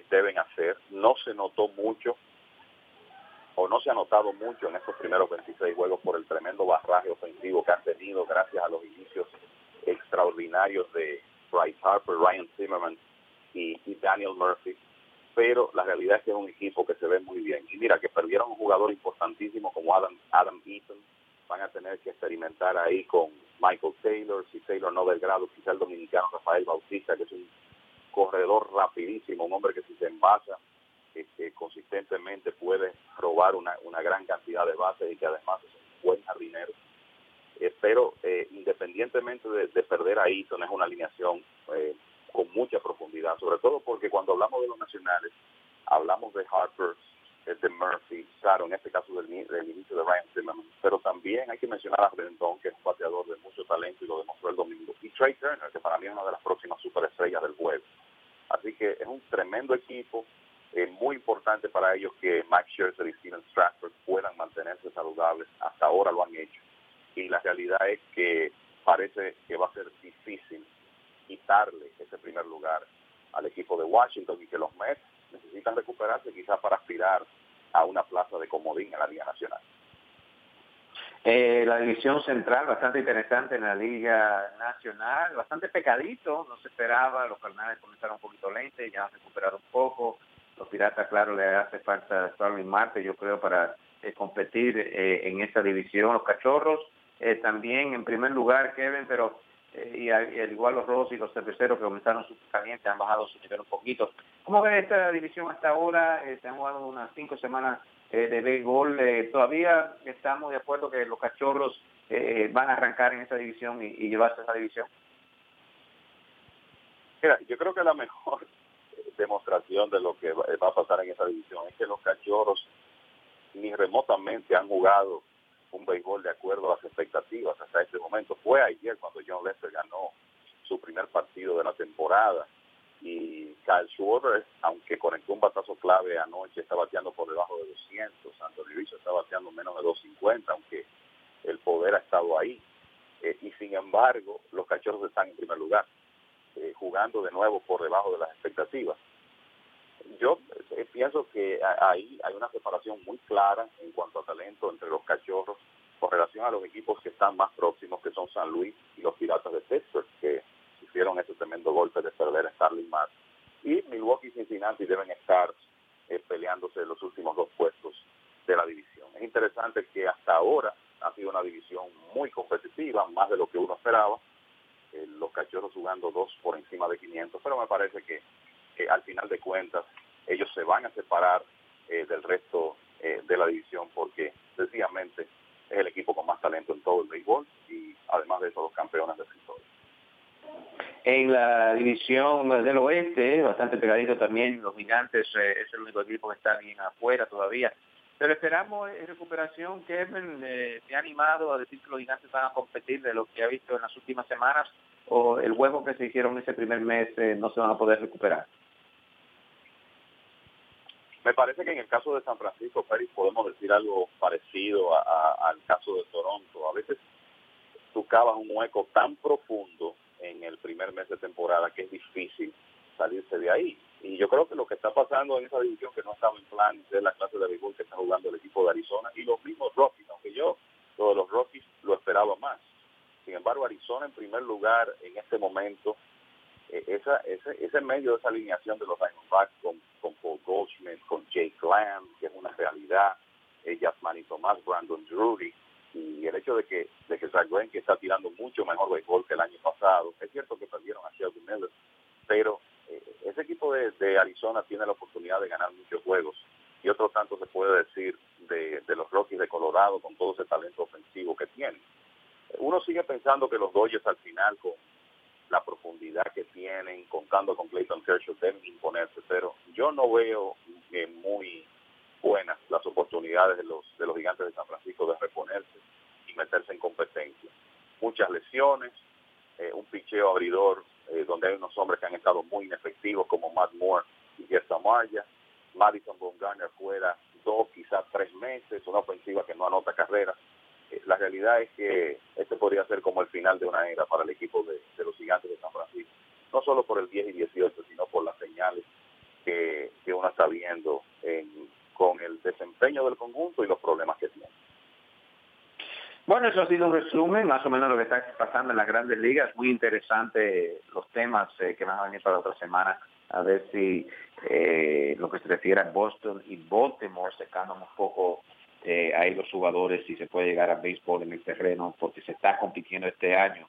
deben hacer. No se notó mucho o no se ha notado mucho en estos primeros 26 juegos por el tremendo barraje ofensivo que han tenido gracias a los inicios extraordinarios de Bryce Harper, Ryan Zimmerman y, Daniel Murphy. Pero la realidad es que es un equipo que se ve muy bien. Y mira, que perdieron un jugador importantísimo como Adam, Adam Eaton. Van a tener que experimentar ahí con Michael Taylor, si Taylor no del grado, quizá el dominicano Rafael Bautista, que es un corredor rapidísimo, un hombre que si se envasa que, consistentemente puede robar una, una, gran cantidad de bases y que además es un buen jardinero. Espero, eh, independientemente de, perder a Eaton, es una alineación eh, con mucha profundidad, sobre todo porque cuando hablamos de los nacionales, hablamos de Harper, de Murphy, claro, en este caso del, inicio de Ryan Zimmerman, pero también hay que mencionar a Rendon, que es un bateador de mucho talento y lo demostró el domingo, y Trey Turner, que para mí es una de las próximas superestrellas del juego. Así que es un tremendo equipo, es muy importante para ellos que Max Scherzer y Steven Stratford puedan mantenerse saludables. Hasta ahora lo han hecho. Y la realidad es que parece que va a ser difícil quitarle ese primer lugar al equipo de Washington y que los Mets necesitan recuperarse quizás para aspirar a una plaza de comodín en la Liga Nacional. Eh, la división central, bastante interesante en la Liga Nacional, bastante pecadito, no se esperaba, los carnales comenzaron un poquito lentes, ya han recuperado un poco, los Piratas, claro, le hace falta Starling Marte, yo creo, para eh, competir eh, en esta división. Los Cachorros eh, también en primer lugar, Kevin, pero y, al igual los Rojos y los cerveceros que comenzaron su caliente han bajado su nivel un poquito. ¿Cómo ve esta división hasta ahora? se han jugado unas cinco semanas de béisbol. todavía estamos de acuerdo que los Cachorros van a arrancar en esta división y, y llevarse a esa división. Mira, yo creo que la mejor demostración de lo que va a pasar en esa división. Es que los cachorros ni remotamente han jugado un béisbol de acuerdo a las expectativas hasta este momento. Fue ayer cuando John Lester ganó su primer partido de la temporada y Kyle Schwarber, aunque conectó un batazo clave anoche, está bateando por debajo de 200. Anthony Rizzo está bateando menos de 250, aunque el poder ha estado ahí. Eh, y sin embargo, los cachorros están en primer lugar, jugando de nuevo por debajo de las expectativas. Yo eh, pienso que ahí hay una separación muy clara en cuanto a talento entre los cachorros con relación a los equipos que están más próximos, que son San Luis y los Piratas de Pittsburgh, que hicieron ese tremendo golpe de perder a Starling Mars. Y Milwaukee y Cincinnati deben estar peleándose los últimos dos puestos de la división. Es interesante que hasta ahora ha sido una división muy competitiva, más de lo que uno esperaba. Eh, los cachorros jugando dos por encima de 500, pero me parece que, al final de cuentas ellos se van a separar eh, del resto eh, de la división porque sencillamente es el equipo con más talento en todo el béisbol y además de eso los campeones de historia. En la división del oeste, bastante pegadito también, los gigantes es el único equipo que está bien afuera todavía. Pero esperamos en recuperación. Kevin eh, ha animado a decir que los gigantes van a competir de lo que ha visto en las últimas semanas o el juego que se hicieron ese primer mes eh, no se van a poder recuperar. Me parece que en el caso de San Francisco, Pérez, podemos decir algo parecido al caso de Toronto. A veces tú un hueco tan profundo en el primer mes de temporada que es difícil salirse de ahí. Y yo creo que lo que está pasando en esa división que no estaba en plan de la clase de béisbol que está jugando el equipo de Arizona y los mismos Rockies, aunque yo lo de los Rockies lo esperaba más. Sin embargo, Arizona en primer lugar en este momento, eh, esa, ese, ese medio de esa alineación de los Diamondbacks con, con Paul Goldschmidt, con Jake Lamb, que es una realidad, eh, Yasmani Tomás, Brandon Drury, y el hecho de que de que Zach que está tirando mucho mejor béisbol que el año pasado, es cierto que perdieron a Sheldon Miller, de, Arizona tiene la oportunidad de ganar muchos juegos y otro tanto se puede decir de, los Rockies de Colorado con todo ese talento ofensivo que tienen. Uno sigue pensando que los Dodgers al final con la profundidad que tienen, contando con Clayton Kershaw, deben imponerse, pero yo no veo muy buenas las oportunidades de los, de los gigantes de San Francisco de reponerse y meterse en competencia. Muchas lesiones, eh, un picheo abridor eh, donde hay unos hombres que han estado muy inefectivos como Matt Moore y Jeff Amaya, Madison Bumgarner fuera dos, quizás tres meses, una ofensiva que no anota carrera. Eh, la realidad es que este podría ser como el final de una era para el equipo de, los gigantes de San Francisco, no solo por el 10 y 18, sino por las señales que, uno está viendo con el desempeño del conjunto y los problemas que tiene. Bueno, eso ha sido un resumen más o menos lo que está pasando en las grandes ligas. Muy interesante los temas eh, que van a venir para la otra semana. A ver si eh, lo que se refiere a Boston y Baltimore se cambian un poco eh, ahí los jugadores si se puede llegar a béisbol en el terreno porque se está compitiendo este año.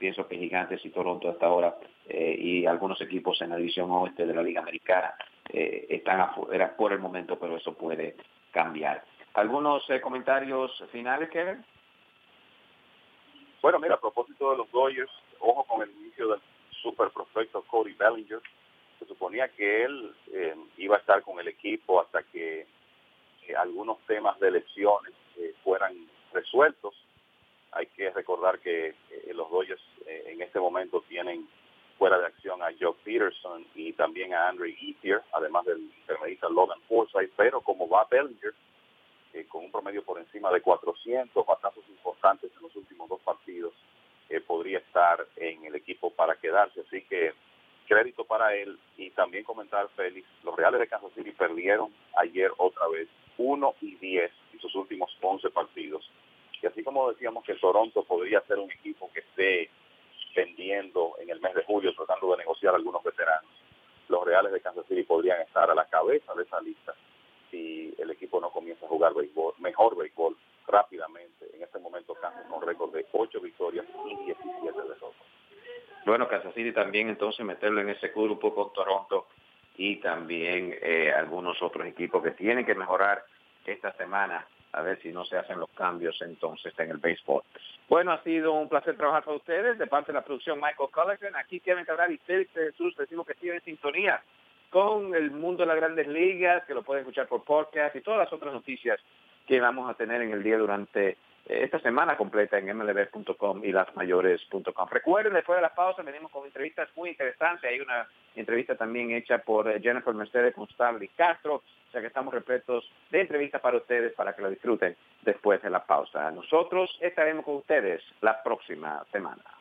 pienso que Gigantes y Toronto hasta ahora y algunos equipos en la división oeste de la Liga Americana están afuera por el momento, pero eso puede cambiar. ¿Algunos comentarios finales, Kevin? Bueno, mira, a propósito de los Dodgers, ojo con el inicio del super prospecto Cody Bellinger. Se suponía que él eh, iba a estar con el equipo hasta que eh, algunos temas de elecciones eh, fueran resueltos. Hay que recordar que los Dodgers en este momento tienen fuera de acción a Joe Peterson y también a Andre Ethier, además del intermedista Logan Forsythe, pero como va Bellinger, con un promedio por encima de 400, batazos importantes en los últimos dos partidos, eh, podría estar en el equipo para quedarse. Así que crédito para él y también comentar, Félix, los Reales de Kansas City perdieron ayer otra vez 1 y 10 en sus últimos 11 partidos. Y así como decíamos que Toronto podría ser un equipo que esté vendiendo en el mes de julio, tratando de negociar algunos veteranos, los Reales de Kansas City podrían estar a la cabeza de esa lista si el equipo no comienza a jugar béisbol, mejor béisbol rápidamente. En este momento Kansas con récord de 8 victorias y 17 derrotas. Bueno, Kansas City también entonces meterlo en ese grupo con Toronto y también eh, algunos otros equipos que tienen que mejorar esta semana a ver si no se hacen los cambios entonces en el béisbol. Bueno, ha sido un placer trabajar con ustedes de parte de la producción Michael Culligan. Aquí Kevin Cabral y Félix Jesús, decimos que siguen en sintonía con el mundo de las grandes ligas, que lo pueden escuchar por podcast y todas las otras noticias que vamos a tener en el día durante esta semana completa en mlb.com y lasmayores.com. Recuerden, después de la pausa venimos con entrevistas muy interesantes. Hay una entrevista también hecha por eh, Jennifer Mercedes con Starly Castro. O sea que estamos repletos de entrevistas para ustedes para que lo disfruten después de la pausa. Nosotros estaremos con ustedes la próxima semana.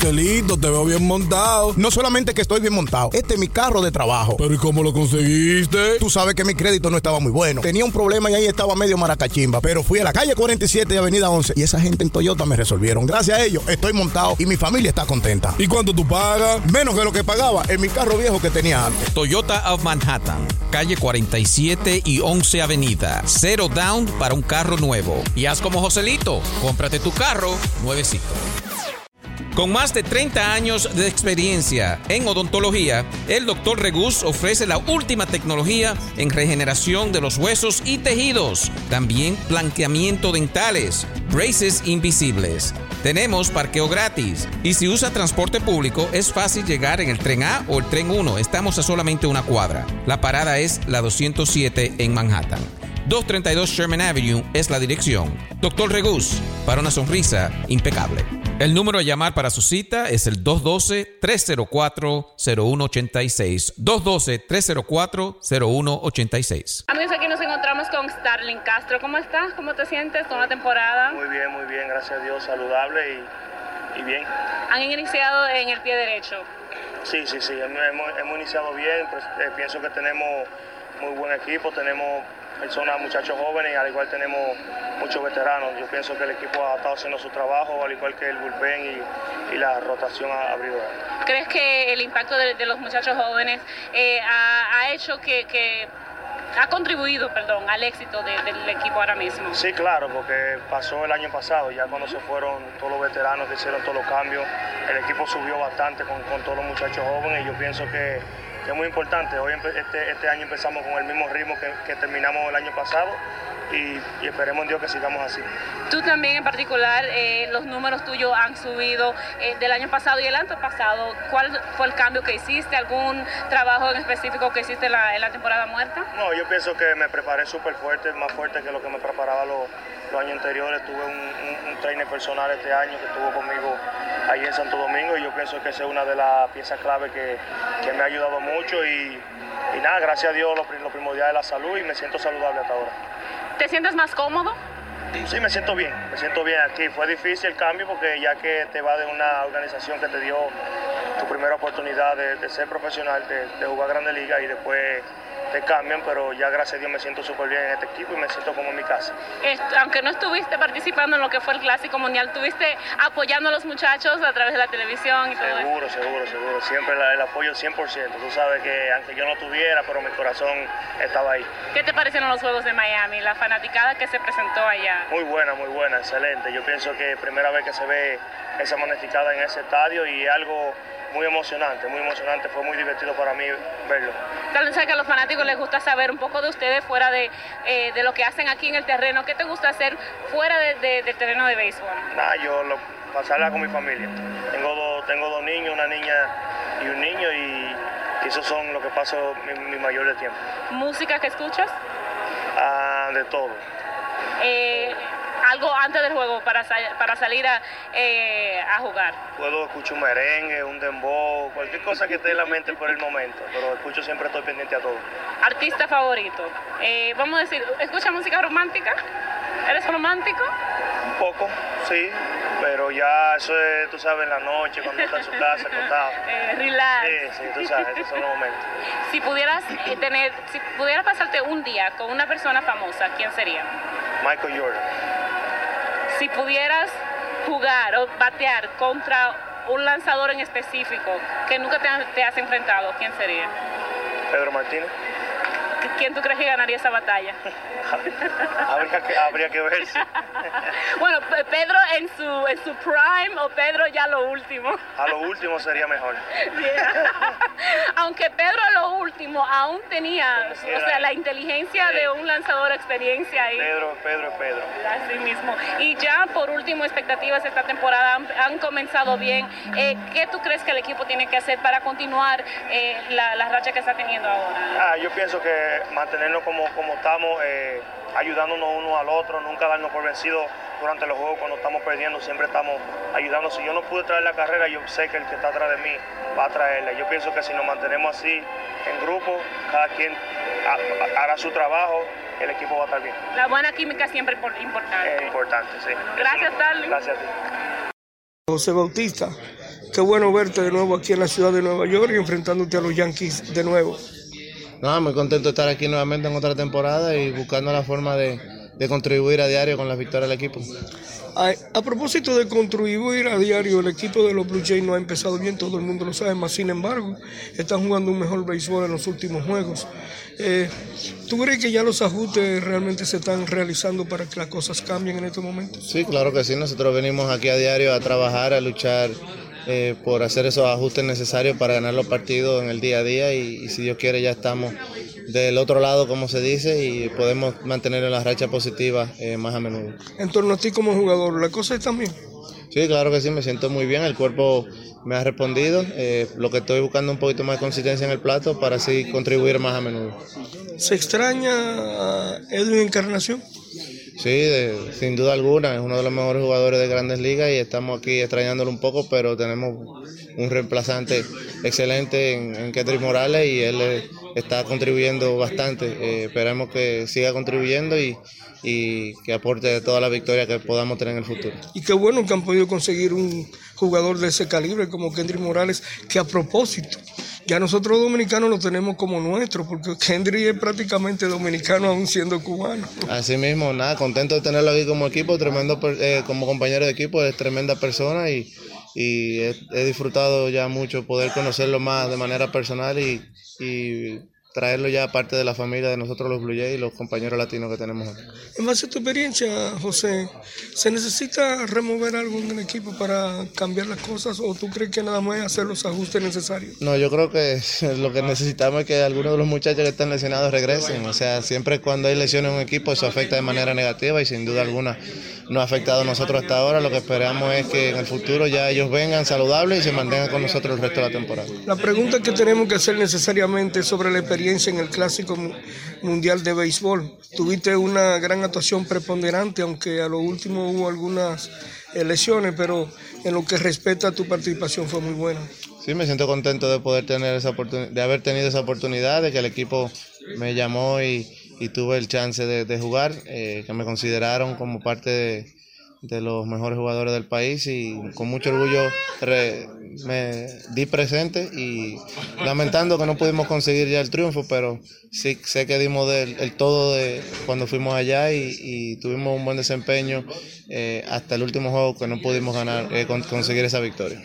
Joselito, te veo bien montado. No solamente que estoy bien montado, este es mi carro de trabajo. Pero ¿y cómo lo conseguiste? Tú sabes que mi crédito no estaba muy bueno. Tenía un problema y ahí estaba medio maracachimba. Pero fui a la calle 47 y avenida 11 y esa gente en Toyota me resolvieron. Gracias a ellos estoy montado y mi familia está contenta. ¿Y cuánto tú pagas? Menos de lo que pagaba en mi carro viejo que tenía antes. Toyota of Manhattan, calle 47 y 11 avenida. Cero down para un carro nuevo. Y haz como Joselito, cómprate tu carro nuevecito. Con más de 30 años de experiencia en odontología, el Dr. Regus ofrece la última tecnología en regeneración de los huesos y tejidos, también blanqueamiento dentales, braces invisibles. Tenemos parqueo gratis y si usa transporte público es fácil llegar en el tren A o el tren 1. Estamos a solamente una cuadra. La parada es la 207 en Manhattan. 232 Sherman Avenue es la dirección. Dr. Regus, para una sonrisa impecable. El número a llamar para su cita es el 212-304-0186. 212-304-0186. Amigos, aquí nos encontramos con Starling Castro. ¿Cómo estás? ¿Cómo te sientes con la temporada? Muy bien, muy bien, gracias a Dios, saludable y, y bien. Han iniciado en el pie derecho. Sí, sí, sí, hemos, hemos iniciado bien, pues, eh, pienso que tenemos muy buen equipo, tenemos personas, muchachos jóvenes, al igual tenemos muchos veteranos. Yo pienso que el equipo ha estado haciendo su trabajo, al igual que el bullpen y, y la rotación abridora. ¿Crees que el impacto de, de los muchachos jóvenes eh, ha, ha, hecho que, que, ha contribuido, perdón, al éxito de, del equipo ahora mismo? Sí, claro, porque pasó el año pasado, ya cuando se fueron todos los veteranos que hicieron todos los cambios, el equipo subió bastante con, con todos los muchachos jóvenes y yo pienso que es muy importante. Hoy este, este año empezamos con el mismo ritmo que terminamos el año pasado y, y, esperemos en Dios que sigamos así. Tú también en particular, eh, los números tuyos han subido eh, del año pasado y el año pasado. ¿Cuál fue el cambio que hiciste? ¿Algún trabajo en específico que hiciste en la, en la temporada muerta? No, yo pienso que me preparé súper fuerte, más fuerte que lo que me preparaba los, los años anteriores. Tuve un, un, un, trainer personal este año que estuvo conmigo ahí en Santo Domingo y yo pienso que esa es una de las piezas clave que, que me ha ayudado mucho y, y nada, gracias a Dios lo, lo primordial es la salud y me siento saludable hasta ahora. ¿Te sientes más cómodo? Sí, me siento bien, me siento bien aquí. Fue difícil el cambio porque ya que te va de una organización que te dio tu primera oportunidad de, ser profesional, de, de jugar Grande Liga y después te cambian, pero ya gracias a Dios me siento súper bien en este equipo y me siento como en mi casa. Aunque no estuviste participando en lo que fue el Clásico Mundial, estuviste apoyando a los muchachos a través de la televisión y todo Seguro, eso. seguro, seguro. Siempre el, apoyo 100%. Tú sabes que aunque yo no tuviera, pero mi corazón estaba ahí. ¿Qué te parecieron los Juegos de Miami, la fanaticada que se presentó allá? Muy buena, muy buena, excelente. Yo pienso que primera vez que se ve esa magnificada en ese estadio y algo muy emocionante, muy emocionante, fue muy divertido para mí verlo. Tal vez que a los fanáticos les gusta saber un poco de ustedes fuera de, eh, de lo que hacen aquí en el terreno. ¿Qué te gusta hacer fuera de, de, del terreno de béisbol? Nada, yo lo, pasarla con mi familia. Tengo dos, tengo dos niños, una niña y un niño y, esos son lo que paso mi, mi, mayor de tiempo. ¿Música que escuchas? Ah, de todo. Eh, algo antes del juego para, para salir a, eh, a, jugar? Puedo escuchar un merengue, un dembow, cualquier cosa que esté en la mente por el momento, pero escucho siempre estoy pendiente a todo. ¿Artista favorito? Eh, vamos a decir, ¿escucha música romántica? ¿Eres romántico? Un poco, sí, pero ya eso es, tú sabes, en la noche, cuando está en su casa, acostado. eh, relax. Sí, sí, tú sabes, esos son los momentos. Si pudieras eh, tener, si pudieras pasarte un día con una persona famosa, ¿quién sería? Michael Jordan si pudieras jugar o batear contra un lanzador en específico que nunca te, has enfrentado, ¿quién sería? Pedro Martínez. ¿Quién tú crees que ganaría esa batalla? habría, que, habría que ver. bueno, Pedro en su, en su prime o Pedro ya lo último. A lo último sería mejor. Aunque Pedro a lo último aún tenía, o sea, la inteligencia de un lanzador experiencia ahí. Pedro, Pedro, Pedro. Así mismo. Y ya por último, expectativas esta temporada han, comenzado bien. Eh, ¿Qué tú crees que el equipo tiene que hacer para continuar eh, la, la, racha que está teniendo ahora? Ah, yo pienso que mantenernos como, como estamos, eh, ayudándonos uno al otro, nunca darnos por vencidos durante los juegos cuando estamos perdiendo, siempre estamos ayudando. Si yo no pude traer la carrera, yo sé que el que está atrás de mí va a traerla. Yo pienso que si nos mantenemos así en grupo, cada quien hará su trabajo, el equipo va a estar bien. La buena química siempre es importante. Es importante, sí. gracias, Darling. Gracias a ti. José Bautista, qué bueno verte de nuevo aquí en la ciudad de Nueva York y enfrentándote a los Yankees de nuevo. No, muy contento de estar aquí nuevamente en otra temporada y buscando la forma de, contribuir a diario con la victoria del equipo. A, propósito de contribuir a diario, el equipo de los Blue Jays no ha empezado bien, todo el mundo lo sabe, más sin embargo, están jugando un mejor béisbol en los últimos juegos. Eh, ¿Tú crees que ya los ajustes realmente se están realizando para que las cosas cambien en este momento? Sí, claro que sí, nosotros venimos aquí a diario a trabajar, a luchar eh, por hacer esos ajustes necesarios para ganar los partidos en el día a día y, si Dios quiere ya estamos del otro lado, como se dice, y podemos mantener la racha positiva eh, más a menudo. En torno a ti como jugador, ¿la cosa está bien? Sí, claro que sí, me siento muy bien, el cuerpo me ha respondido, eh, lo que estoy buscando un poquito más de consistencia en el plato para así contribuir más a menudo. ¿Se extraña a Edwin Encarnación? Sí, sin duda alguna, es uno de los mejores jugadores de grandes ligas y estamos aquí extrañándolo un poco, pero tenemos un reemplazante excelente en, en Morales y él está contribuyendo bastante. Eh, esperemos que siga contribuyendo y, y que aporte toda la victoria que podamos tener en el futuro. Y qué bueno que han podido conseguir un jugador de ese calibre como Kendry Morales, que a propósito ya nosotros dominicanos lo tenemos como nuestro, porque Kendry es prácticamente dominicano aún siendo cubano. Así mismo, nada, contento de tenerlo aquí como equipo, tremendo eh, como compañero de equipo, es tremenda persona y, he, disfrutado ya mucho poder conocerlo más de manera personal y traerlo ya parte de la familia de nosotros los Blue Jays y los compañeros latinos que tenemos aquí. En base a tu experiencia, José, ¿se necesita remover algo en el equipo para cambiar las cosas o tú crees que nada más hacer los ajustes necesarios? No, yo creo que lo que necesitamos es que algunos de los muchachos que están lesionados regresen. O sea, siempre cuando hay lesiones en un equipo eso afecta de manera negativa y sin duda alguna no ha afectado a nosotros hasta ahora. Lo que esperamos es que en el futuro ya ellos vengan saludables y se mantengan con nosotros el resto de la temporada. La pregunta que tenemos que hacer necesariamente sobre la experiencia en el Clásico Mundial de Béisbol. Tuviste una gran actuación preponderante, aunque a lo último hubo algunas lesiones, pero en lo que respecta a tu participación fue muy buena. Sí, me siento contento de poder tener esa oportunidad, de haber tenido esa oportunidad, de que el equipo me llamó y y tuve el chance de, jugar, eh, que me consideraron como parte de, los mejores jugadores del país y con mucho orgullo me di presente y lamentando que no pudimos conseguir ya el triunfo, pero sí sé que dimos el todo de cuando fuimos allá y, tuvimos un buen desempeño eh, hasta el último juego que no pudimos ganar, eh, conseguir esa victoria.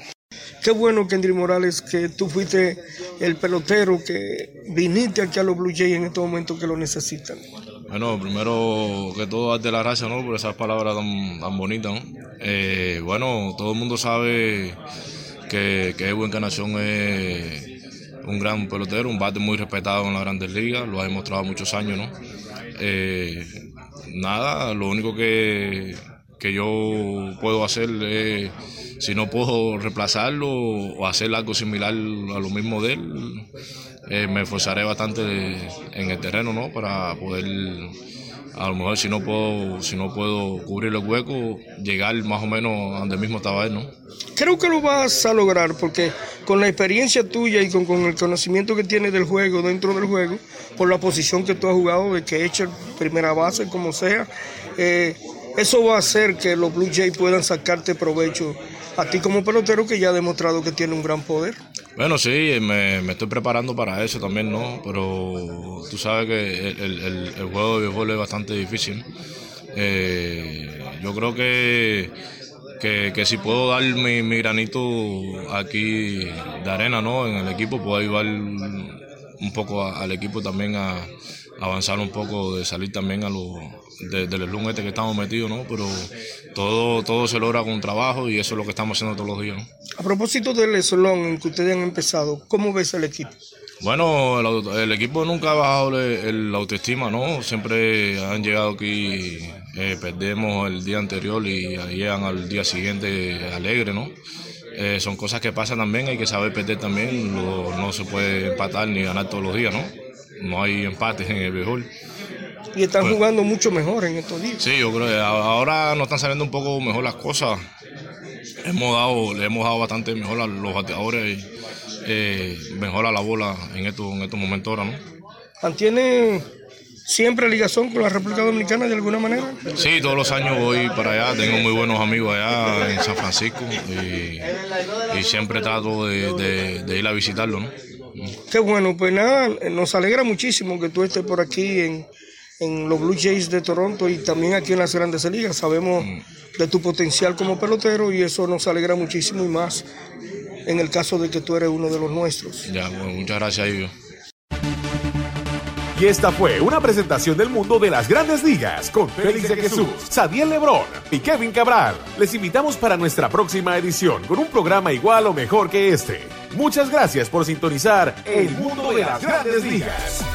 Qué bueno, Kendry Morales, que tú fuiste el pelotero que viniste aquí a los Blue Jays en estos momentos que lo necesitan. Bueno, primero que todo, darte la gracias ¿no? por esas palabras tan, bonitas. ¿no? Eh, bueno, todo el mundo sabe que, que Edwin Encarnación es un gran pelotero, un bate muy respetado en las grandes ligas, lo ha demostrado muchos años. ¿no? Eh, nada, lo único que, que yo puedo hacer es si no puedo reemplazarlo o hacer algo similar a lo mismo de él, eh, me esforzaré bastante en el terreno, ¿no? Para poder, a lo mejor si no puedo, si no puedo cubrir el hueco, llegar más o menos donde mismo estaba él, ¿no? Creo que lo vas a lograr porque con la experiencia tuya y con, el conocimiento que tienes del juego, dentro del juego, por la posición que tú has jugado, de que he hecho primera base, como sea, eh, eso va a hacer que los Blue Jays puedan sacarte provecho a ti como pelotero que ya ha demostrado que tiene un gran poder. Bueno, sí, me, estoy preparando para eso también, ¿no? Pero tú sabes que el, juego de béisbol es bastante difícil. Eh, yo creo que, que, si puedo dar mi, granito aquí de arena, ¿no? En el equipo puedo ayudar un poco al equipo también a, avanzar un poco, de salir también a lo, del slum este que estamos metidos, ¿no? Pero todo, todo se logra con trabajo y eso es lo que estamos haciendo todos los días, A propósito del slum en que ustedes han empezado, ¿cómo ves el equipo? Bueno, el, equipo nunca ha bajado el, autoestima, ¿no? Siempre han llegado aquí, eh, perdemos el día anterior y llegan al día siguiente alegre, ¿no? Eh, son cosas que pasan también, hay que saber perder también, no se puede empatar ni ganar todos los días, ¿no? No hay empates en el béisbol. Y están pues, jugando mucho mejor en estos días. Sí, yo creo que ahora nos están saliendo un poco mejor las cosas. Hemos dado, le hemos dado bastante mejor a los bateadores y eh, mejora la bola en estos, en estos momentos ahora, ¿no? ¿Mantiene siempre ligazón con la República Dominicana de alguna manera? Sí, todos los años voy para allá, tengo muy buenos amigos allá en San Francisco y, siempre trato de, ir a visitarlo, ¿no? Qué bueno, pues nada, nos alegra muchísimo que tú estés por aquí en, en los Blue Jays de Toronto y también aquí en las grandes ligas. Sabemos mm. de tu potencial como pelotero y eso nos alegra muchísimo y más en el caso de que tú eres uno de los nuestros. Ya, bueno, muchas gracias, Ivio. Y esta fue una presentación del mundo de las grandes ligas con Félix de Jesús, Sadiel Lebrón y Kevin Cabral. Les invitamos para nuestra próxima edición con un programa igual o mejor que este. Muchas gracias por sintonizar El mundo de las grandes ligas.